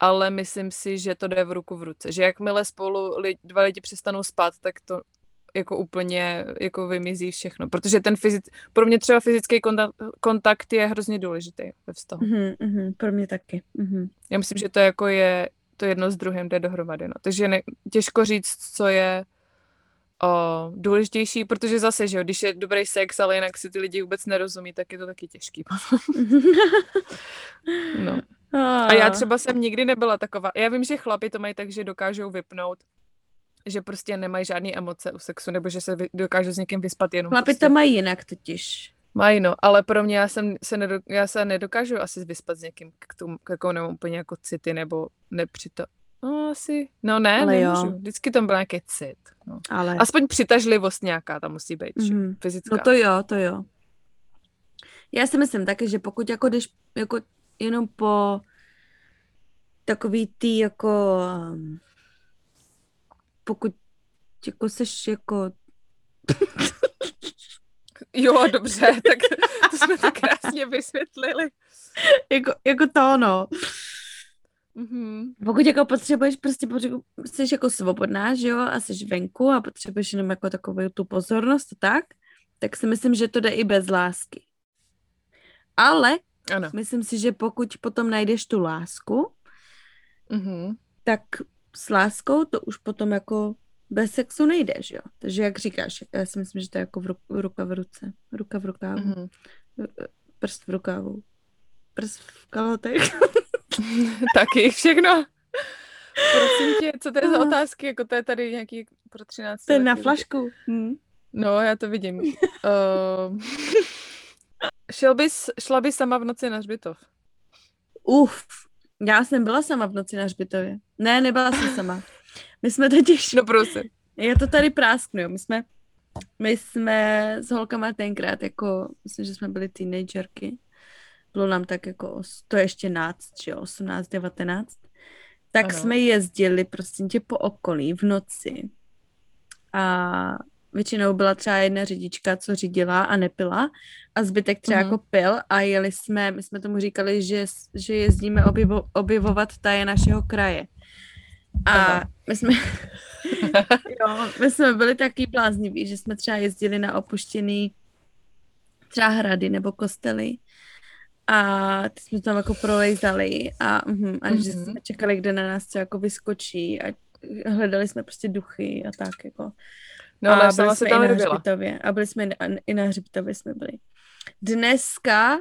ale myslím si, že to jde v ruku v ruce. Že jakmile spolu li, dva lidi přestanou spát, tak to jako úplně jako vymizí všechno. Protože ten fyzic, pro mě třeba fyzický kontakt, kontakt je hrozně důležitý ve vztahu. Mhm. Mhm. Pro mě taky. Mhm. Já myslím, že to jako je to jedno s druhým jde dohromady. No. Takže ne, těžko říct, co je o, důležitější, protože zase, že jo, když je dobrý sex, ale jinak si ty lidi vůbec nerozumí, tak je to taky těžký. no. A já třeba jsem nikdy nebyla taková. Já vím, že chlapi to mají tak, že dokážou vypnout, že prostě nemají žádné emoce u sexu, nebo že se vy, dokážou s někým vyspat jenom. Chlapi prostě. to mají jinak totiž. Mají, no, ale pro mě já, jsem se nedo, já se nedokážu asi vyspat s někým, k tomu, k jako nemám úplně jako city, nebo nepřito... No asi, no ne, Ale jo. nemůžu. Vždycky tam byl nějaký cit. No. Ale... Aspoň přitažlivost nějaká tam musí být, mm-hmm. Mhm. fyzická. No to jo, to jo. Já si myslím taky, že pokud jako jdeš jako jenom po takový tý jako um, pokud jako seš jako Jo, dobře, tak to jsme to krásně vysvětlili. jako, jako to no. Mm-hmm. Pokud jako potřebuješ, prostě jsi jako svobodná, že jo, a jsi venku a potřebuješ jenom jako takovou tu pozornost a tak, tak si myslím, že to jde i bez lásky. Ale Ano. myslím si, že pokud potom najdeš tu lásku, Mm-hmm. tak s láskou to už potom jako bez sexu nejde, že jo? Takže jak říkáš, já si myslím, že to je jako v ru- ruka v ruce, ruka v rukávu. Mm-hmm. prst v rukávu, prst v kalotech. Taky všechno. Prosím tě, co to je za Aha. otázky? Jako to je tady nějaký pro 13 to je na flašku. Hm. No, já to vidím. Uh, šel bys, šla bys sama v noci na hřbitov? Uf, já jsem byla sama v noci na hřbitově. Ne, nebyla jsem sama. My jsme totiž, No prosím. já to tady prásknu, jo. my jsme My jsme s holkama tenkrát, jako, myslím, že jsme byli teenagerky, bylo nám tak jako, to ještě náct, že 18, 19, tak ano. jsme jezdili prostě tě po okolí v noci a většinou byla třeba jedna řidička, co řídila a nepila a zbytek třeba mm-hmm. jako pil a jeli jsme, my jsme tomu říkali, že, že jezdíme objevo, objevovat taje našeho kraje. A my jsme, jo, my jsme byli taky blázniví, že jsme třeba jezdili na opuštěný třeba hrady nebo kostely a ty jsme tam jako prolejzali a, uh, a mm-hmm. že jsme čekali, kde na nás co jako vyskočí a hledali jsme prostě duchy a tak jako. No ale a byli jsme tam i na hřbitově. A byli jsme i na hřbitově jsme byli. Dneska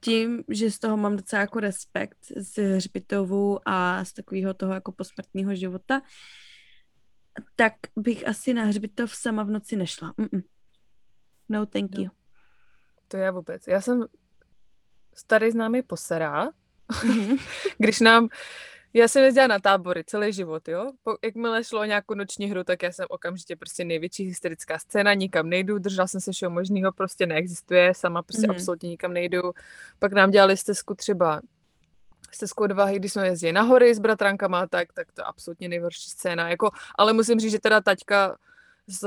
tím, že z toho mám docela jako respekt z hřbitovu a z takového toho jako posmrtního života, tak bych asi na hřbitov sama v noci nešla. Mm-mm. No, thank you. No. To já vůbec. Já jsem starý známý posera, mm-hmm. když nám já jsem jezdila na tábory celý život, jo. Po, jakmile šlo o nějakou noční hru, tak já jsem okamžitě prostě největší hysterická scéna, nikam nejdu, držela jsem se všeho možného, prostě neexistuje, sama prostě mm-hmm. absolutně nikam nejdu. Pak nám dělali stezku třeba stezku odvahy, když jsme jezdili na hory s bratrankama, tak, tak to je absolutně nejhorší scéna. Jako, ale musím říct, že teda taťka s,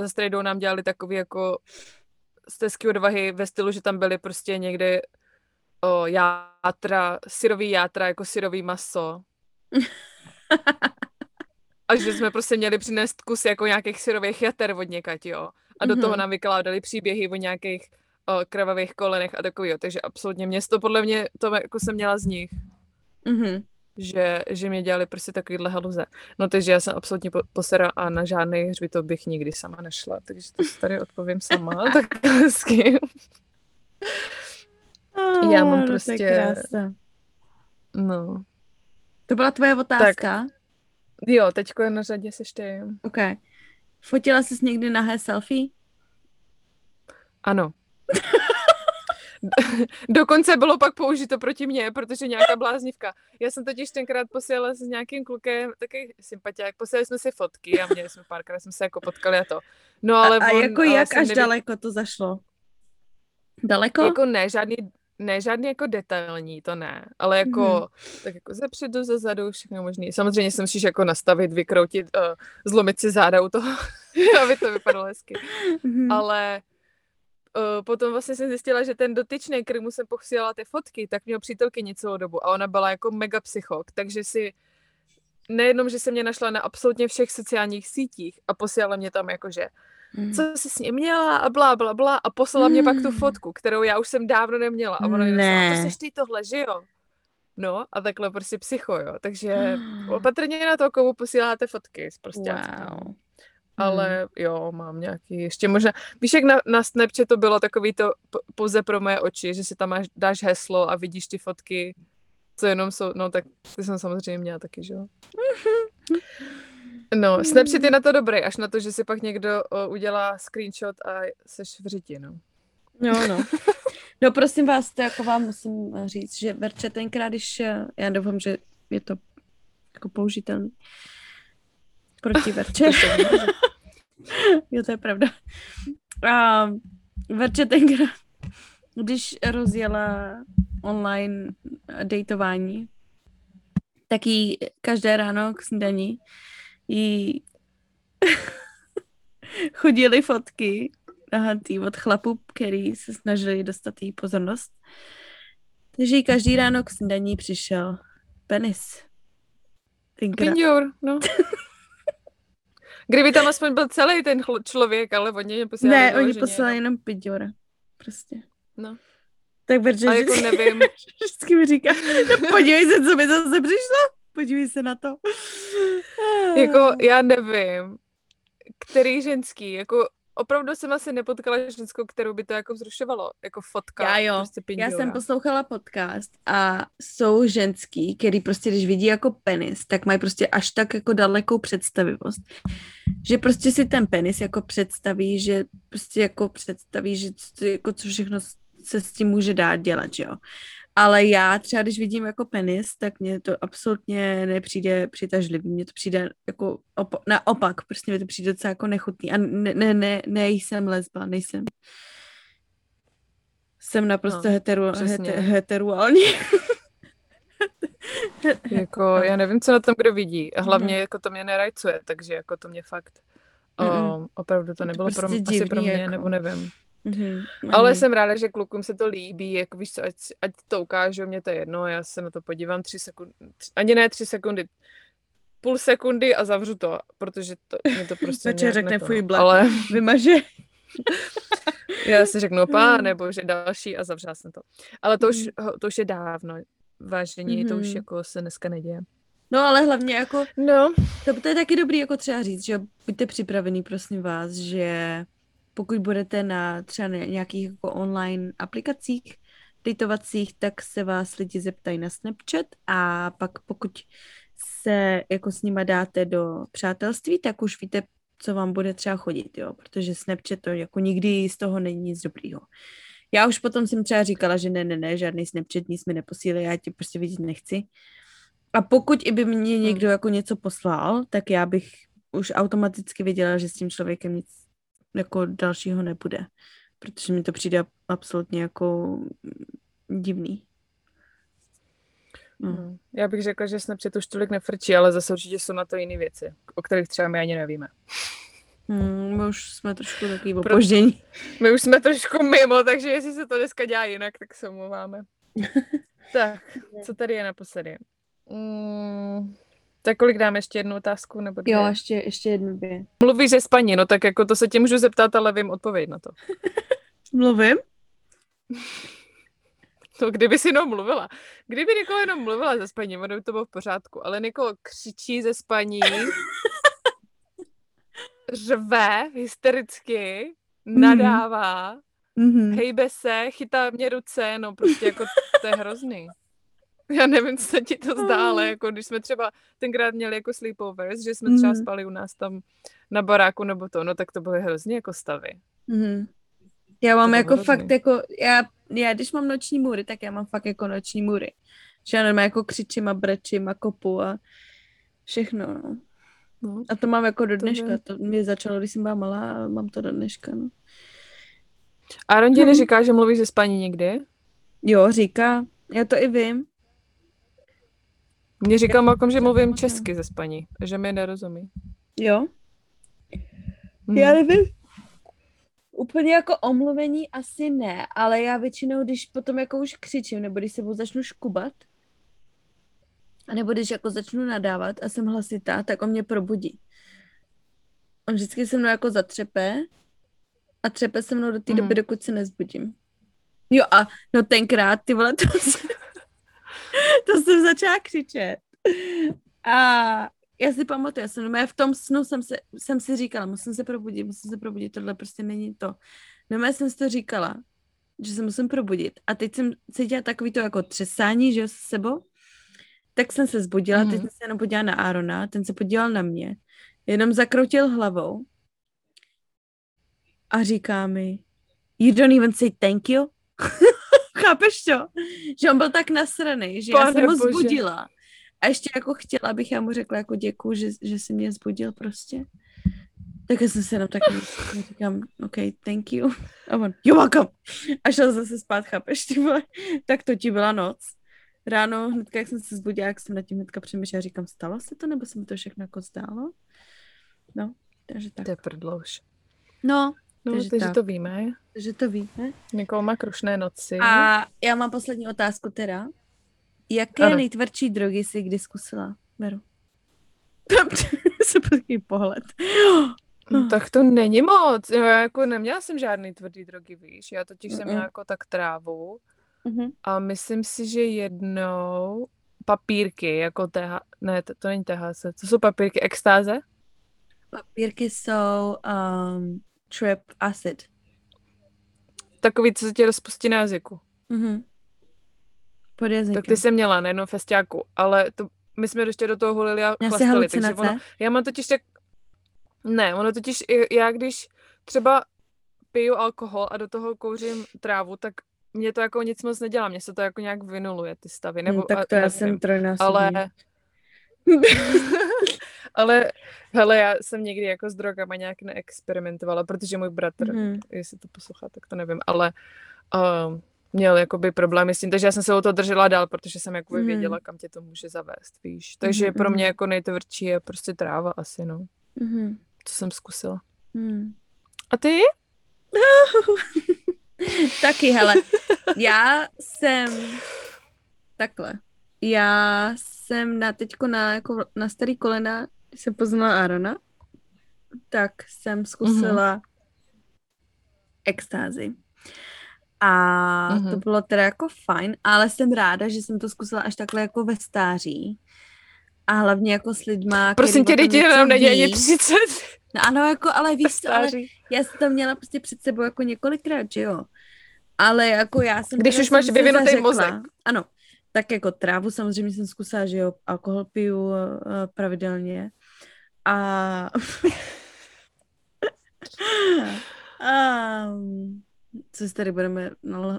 se strejdou nám dělali takový jako stezky odvahy ve stylu, že tam byly prostě někde o, játra, syrový játra, jako syrový maso, a že jsme prostě měli přinést kus jako nějakých syrových jater od někať, jo. A do mm-hmm. toho nám vykládali příběhy o nějakých o, krvavých kolenech a takový, jo. Takže absolutně město, podle mě, to jako jsem měla z nich. Mm-hmm. Že, že mě dělali prostě takovýhle haluze. No takže já jsem absolutně posera a na žádný hřbitov bych nikdy sama nešla, takže to tady odpovím sama, tak hezky. Já mám prostě... No, to byla tvoje otázka? Tak, jo, teďko je na řadě se ty. OK. Fotila jsi někdy nahé selfie? Ano. Dokonce bylo pak použito proti mně, protože nějaká bláznivka. Já jsem totiž tenkrát posílala s nějakým klukem, taky sympatiák, posílali jsme si fotky a měli jsme párkrát, jsme se jako potkali a to. No ale a, a on, jako jak až neví... daleko to zašlo? Daleko? Jako ne, žádný, ne žádný jako detailní, to ne, ale jako mm-hmm. tak jako ze předu, ze zadu, všechno možný. Samozřejmě se musíš jako nastavit, vykroutit, uh, zlomit si záda u toho, aby to vypadalo hezky. Mm-hmm. Ale uh, potom vlastně jsem zjistila, že ten dotyčný, kterýmu jsem posílala ty fotky, tak měl přítelkyni celou dobu a ona byla jako mega psychok, takže si nejenom, že se mě našla na absolutně všech sociálních sítích a posílala mě tam jakože mm. co jsi s ním měla a bla, bla, bla a poslala mm. mě pak tu mm. fotku, kterou já už jsem dávno neměla a ona ne. to jsi ty tohle, že jo? No a takhle prostě psycho, jo. Takže opatrně na to, komu posíláte fotky z prostě. Wow. Ale hmm. jo, mám nějaký, ještě možná, víš, jak na, na Snapchat to bylo takový to pouze pro moje oči, že si tam máš, dáš heslo a vidíš ty fotky, co jenom jsou, no tak ty jsem samozřejmě měla taky, že jo. No, Snapchat je na to dobrý, až na to, že si pak někdo udělá screenshot a seš v řiti, no. No, no. No prosím vás, to jako vám musím říct, že Verče tenkrát, když, eh, já doufám, že je to jako použitelný proti Verče. jo, to je pravda. A Verče tenkrát, když rozjela online datování, tak jí každé ráno k snídaní jí chodily fotky nahatý od chlapů, který se snažili dostat jí pozornost. Takže jí každý ráno k snídaní přišel penis. Pindur, no. Kdyby tam aspoň byl celý ten člověk, ale oni posílali. Ne, oni poslali jenom pindur. Prostě. No. Tak protože a jako nevím. Vždycky mi říká, no podívej se, co mi zase přišlo. Podívej se na to. Jako já nevím, který ženský, jako opravdu jsem asi nepotkala ženskou, kterou by to jako vzrušovalo, jako fotka. Já jo, prostě já jsem poslouchala podcast a jsou ženský, který prostě, když vidí jako penis, tak mají prostě až tak jako dalekou představivost, že prostě si ten penis jako představí, že prostě jako představí, že jako co všechno se s tím může dát dělat, že jo. Ale já třeba, když vidím jako penis, tak mně to absolutně nepřijde přitažlivý. Mně to přijde jako opo- naopak, prostě mi to přijde docela jako nechutný. A ne, ne, ne, nejsem lesba, nejsem. Jsem naprosto no, heteru, hete, heteruální. jako, já nevím, co na tom kdo vidí. Hlavně mm. jako to mě nerajcuje, takže jako to mě fakt mm. opravdu to nebylo to prostě pro, divný, asi pro mě, jako. nebo nevím. Mm-hmm. Ale jsem ráda, že klukům se to líbí, jako víš co, ať, ať to ukážu, mě to je jedno, já se na to podívám tři sekundy, ani ne tři sekundy, půl sekundy a zavřu to, protože to, mě to prostě Večer řekne fuj blak, ale... vymaže. já si řeknu pá, nebo že další a zavřela jsem to. Ale to už, mm-hmm. to už je dávno, vážení, mm-hmm. to už mhm. jako se dneska neděje. No ale hlavně jako, no. to, to je taky dobrý jako třeba říct, že buďte připravený prosím vás, že pokud budete na třeba nějakých jako online aplikacích datovacích, tak se vás lidi zeptají na Snapchat a pak pokud se jako s nima dáte do přátelství, tak už víte, co vám bude třeba chodit, jo, protože Snapchat to jako nikdy z toho není nic dobrýho. Já už potom jsem třeba říkala, že ne, ne, ne, žádný Snapchat nic mi neposílí, já tě prostě vidět nechci. A pokud i by mě hmm. někdo jako něco poslal, tak já bych už automaticky věděla, že s tím člověkem nic jako dalšího nebude. Protože mi to přijde absolutně jako divný. No. Hmm. Já bych řekla, že Snapchat už tolik nefrčí, ale zase určitě jsou na to jiné věci, o kterých třeba my ani nevíme. Hmm, my už jsme trošku takový opoždění. My už jsme trošku mimo, takže jestli se to dneska dělá jinak, tak se omlouváme. tak, co tady je naposledy? Mm, tak kolik dáme ještě jednu otázku? Nebo dvě? Jo, ještě, ještě jednu dvě. Mluvíš ze spaní, no tak jako to se tě můžu zeptat, ale vím odpověď na to. Mluvím? To kdyby si jenom mluvila. Kdyby Nikola jenom mluvila ze spaní, ono by to bylo v pořádku, ale Nikola křičí ze spaní, řve hystericky, nadává, mm-hmm. hejbe se, chytá mě ruce, no prostě jako to je hrozný. Já nevím, co ti to zdá, ale jako když jsme třeba tenkrát měli jako sleepovers, že jsme třeba mm. spali u nás tam na baráku nebo to, no tak to byly hrozně jako stavy. Mm. Já mám jako hrozný. fakt jako, já, já když mám noční můry, tak já mám fakt jako noční můry. Že já normálně jako křičím a brečím a kopu a všechno, no. no a to mám jako do dneška, to, to mě začalo, když jsem byla malá a mám to do dneška, no. A Ron ti neříká, že mluvíš ze spaní někdy? Jo, říká. Já to i vím. Mě říkal Malcolm, že mluvím česky ze spaní, že mi nerozumí. Jo? Hmm. Já nevím. Úplně jako omluvení asi ne, ale já většinou, když potom jako už křičím, nebo když se začnu škubat, a nebo když jako začnu nadávat a jsem hlasitá, tak on mě probudí. On vždycky se mnou jako zatřepe a třepe se mnou do té mm. doby, dokud se nezbudím. Jo a no tenkrát, ty vole, to jsem, to jsem začala křičet. A já si pamatuju, já jsem, v tom snu jsem, se, jsem si říkala, musím se probudit, musím se probudit, tohle prostě není to. No já jsem si to říkala, že se musím probudit. A teď jsem cítila takový to jako třesání, že jo, s sebou. Tak jsem se zbudila, mm. teď jsem se jenom podívala na Arona, ten se podíval na mě, jenom zakroutil hlavou a říká mi, you don't even say thank you? Chápeš to? Že on byl tak nasraný, že Pane já jsem ho zbudila. A ještě jako chtěla, abych já mu řekla jako děkuju, že, že jsi mě zbudil prostě. Tak já jsem se jenom tak říkám, OK, thank you. A on, you're welcome. A šel zase spát, chápeš, ty vole. Tak to ti byla noc. Ráno, hnedka jak jsem se zbudila, jak jsem nad tím hnedka přemýšlela, říkám, stalo se to, nebo se mi to všechno jako zdálo? No, takže tak. To je prdlouš. No, No, takže, takže to víme. Takže to víme. Někoho má krušné noci. A já mám poslední otázku teda. Jaké ano. nejtvrdší drogy jsi kdy zkusila, Meru? Super pohled. No, tak to není moc. Já jako neměla jsem žádný tvrdý drogy, víš. Já totiž mm jsem měla jako tak trávu. Mm-hmm. A myslím si, že jednou papírky, jako TH... Ne, to, to není THC. Co jsou papírky? Extáze? Papírky jsou um, trip acid. Takový, co se tě rozpustí na jazyku. Mm-hmm. Pod jazykem. Tak ty jsem měla na jednom festiáku, ale to, my jsme ještě do toho hulili a chlastali, takže ono, já mám totiž tak, ne, ono totiž, já když třeba piju alkohol a do toho kouřím trávu, tak mě to jako nic moc nedělá, mě se to jako nějak vynuluje, ty stavy. Nebo, hmm, tak to a, já jsem trojnásobně. Ale, ale hele, já jsem někdy jako s drogama nějak neexperimentovala, protože můj bratr, mm. jestli to poslouchá, tak to nevím, ale uh, měl jakoby problémy s tím, takže já jsem se o to držela dál, protože jsem jako mm. věděla, kam tě to může zavést, víš. Takže mm. pro mě jako nejtvrdší je prostě tráva asi, no. Mm. Co jsem zkusila. Mm. A ty? Taky, hele. Já jsem takhle. Já jsem na teďko na, jako na starý kolena, když jsem poznala Arona, tak jsem zkusila mm-hmm. extázi. A mm-hmm. to bylo teda jako fajn, ale jsem ráda, že jsem to zkusila až takhle jako ve stáří. A hlavně jako s lidma, Prosím tě, dítě nám není ani 30. No ano, jako, ale víš co, ale já jsem to měla prostě před sebou jako několikrát, že jo. Ale jako já jsem... Když už máš vyvinutý mozek. Ano, tak jako trávu samozřejmě jsem zkusila, že jo, alkohol piju uh, pravidelně. A... a co si tady budeme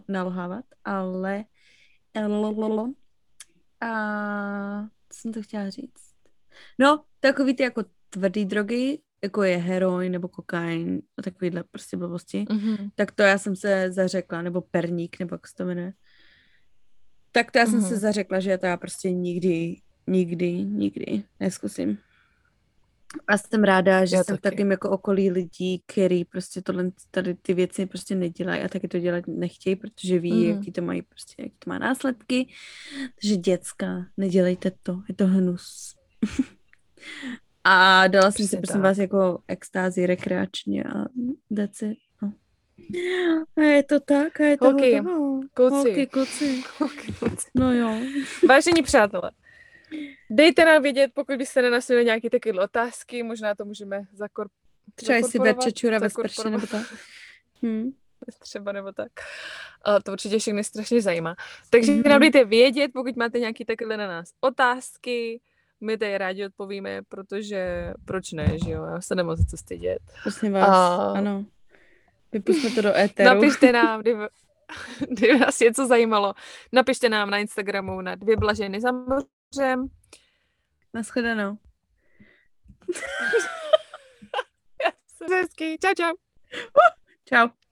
nalhávat, ale a co jsem to chtěla říct? No, takový ty jako tvrdý drogy, jako je heroin nebo kokain a takovýhle prostě blbosti, mm-hmm. tak to já jsem se zařekla, nebo perník, nebo jak se to jmenuje. Tak to já mm-hmm. jsem se mhm. zařekla, že to já prostě nikdy, nikdy, nikdy neskusím. A jsem ráda, že já jsem taky. v takým jako okolí lidí, který prostě tohle, tady ty věci prostě nedělají a taky to dělat nechtějí, protože ví, mm. jaký to mají prostě, jaký to má následky. Takže děcka, nedělejte to, je to hnus. a dala jsem si, prosím vás, jako extázi rekreačně a that's it. No. A je to tak, a je to Holky, kluci. Holky, kluci. Holky, kluci. No jo. Vážení přátelé, Dejte nám vědět, pokud byste nenasili nějaké takové otázky, možná to můžeme zakor... Třeba si čečura ve sprše nebo tak. Hmm. Třeba nebo tak. A to určitě všechny strašně zajímá. Takže mm-hmm. nám dejte vědět, pokud máte nějaké takové na nás otázky, my tady rádi odpovíme, protože proč ne, že jo, já se nemoc co stydět. Prosím vás, a... ano. Vypustme to do éteru. Napište nám, kdyby, kdyby vás něco zajímalo. Napište nám na Instagramu na dvě blaženy za że... Na schylenę. No. Wszystkich. Ciao, ciao. Ciao.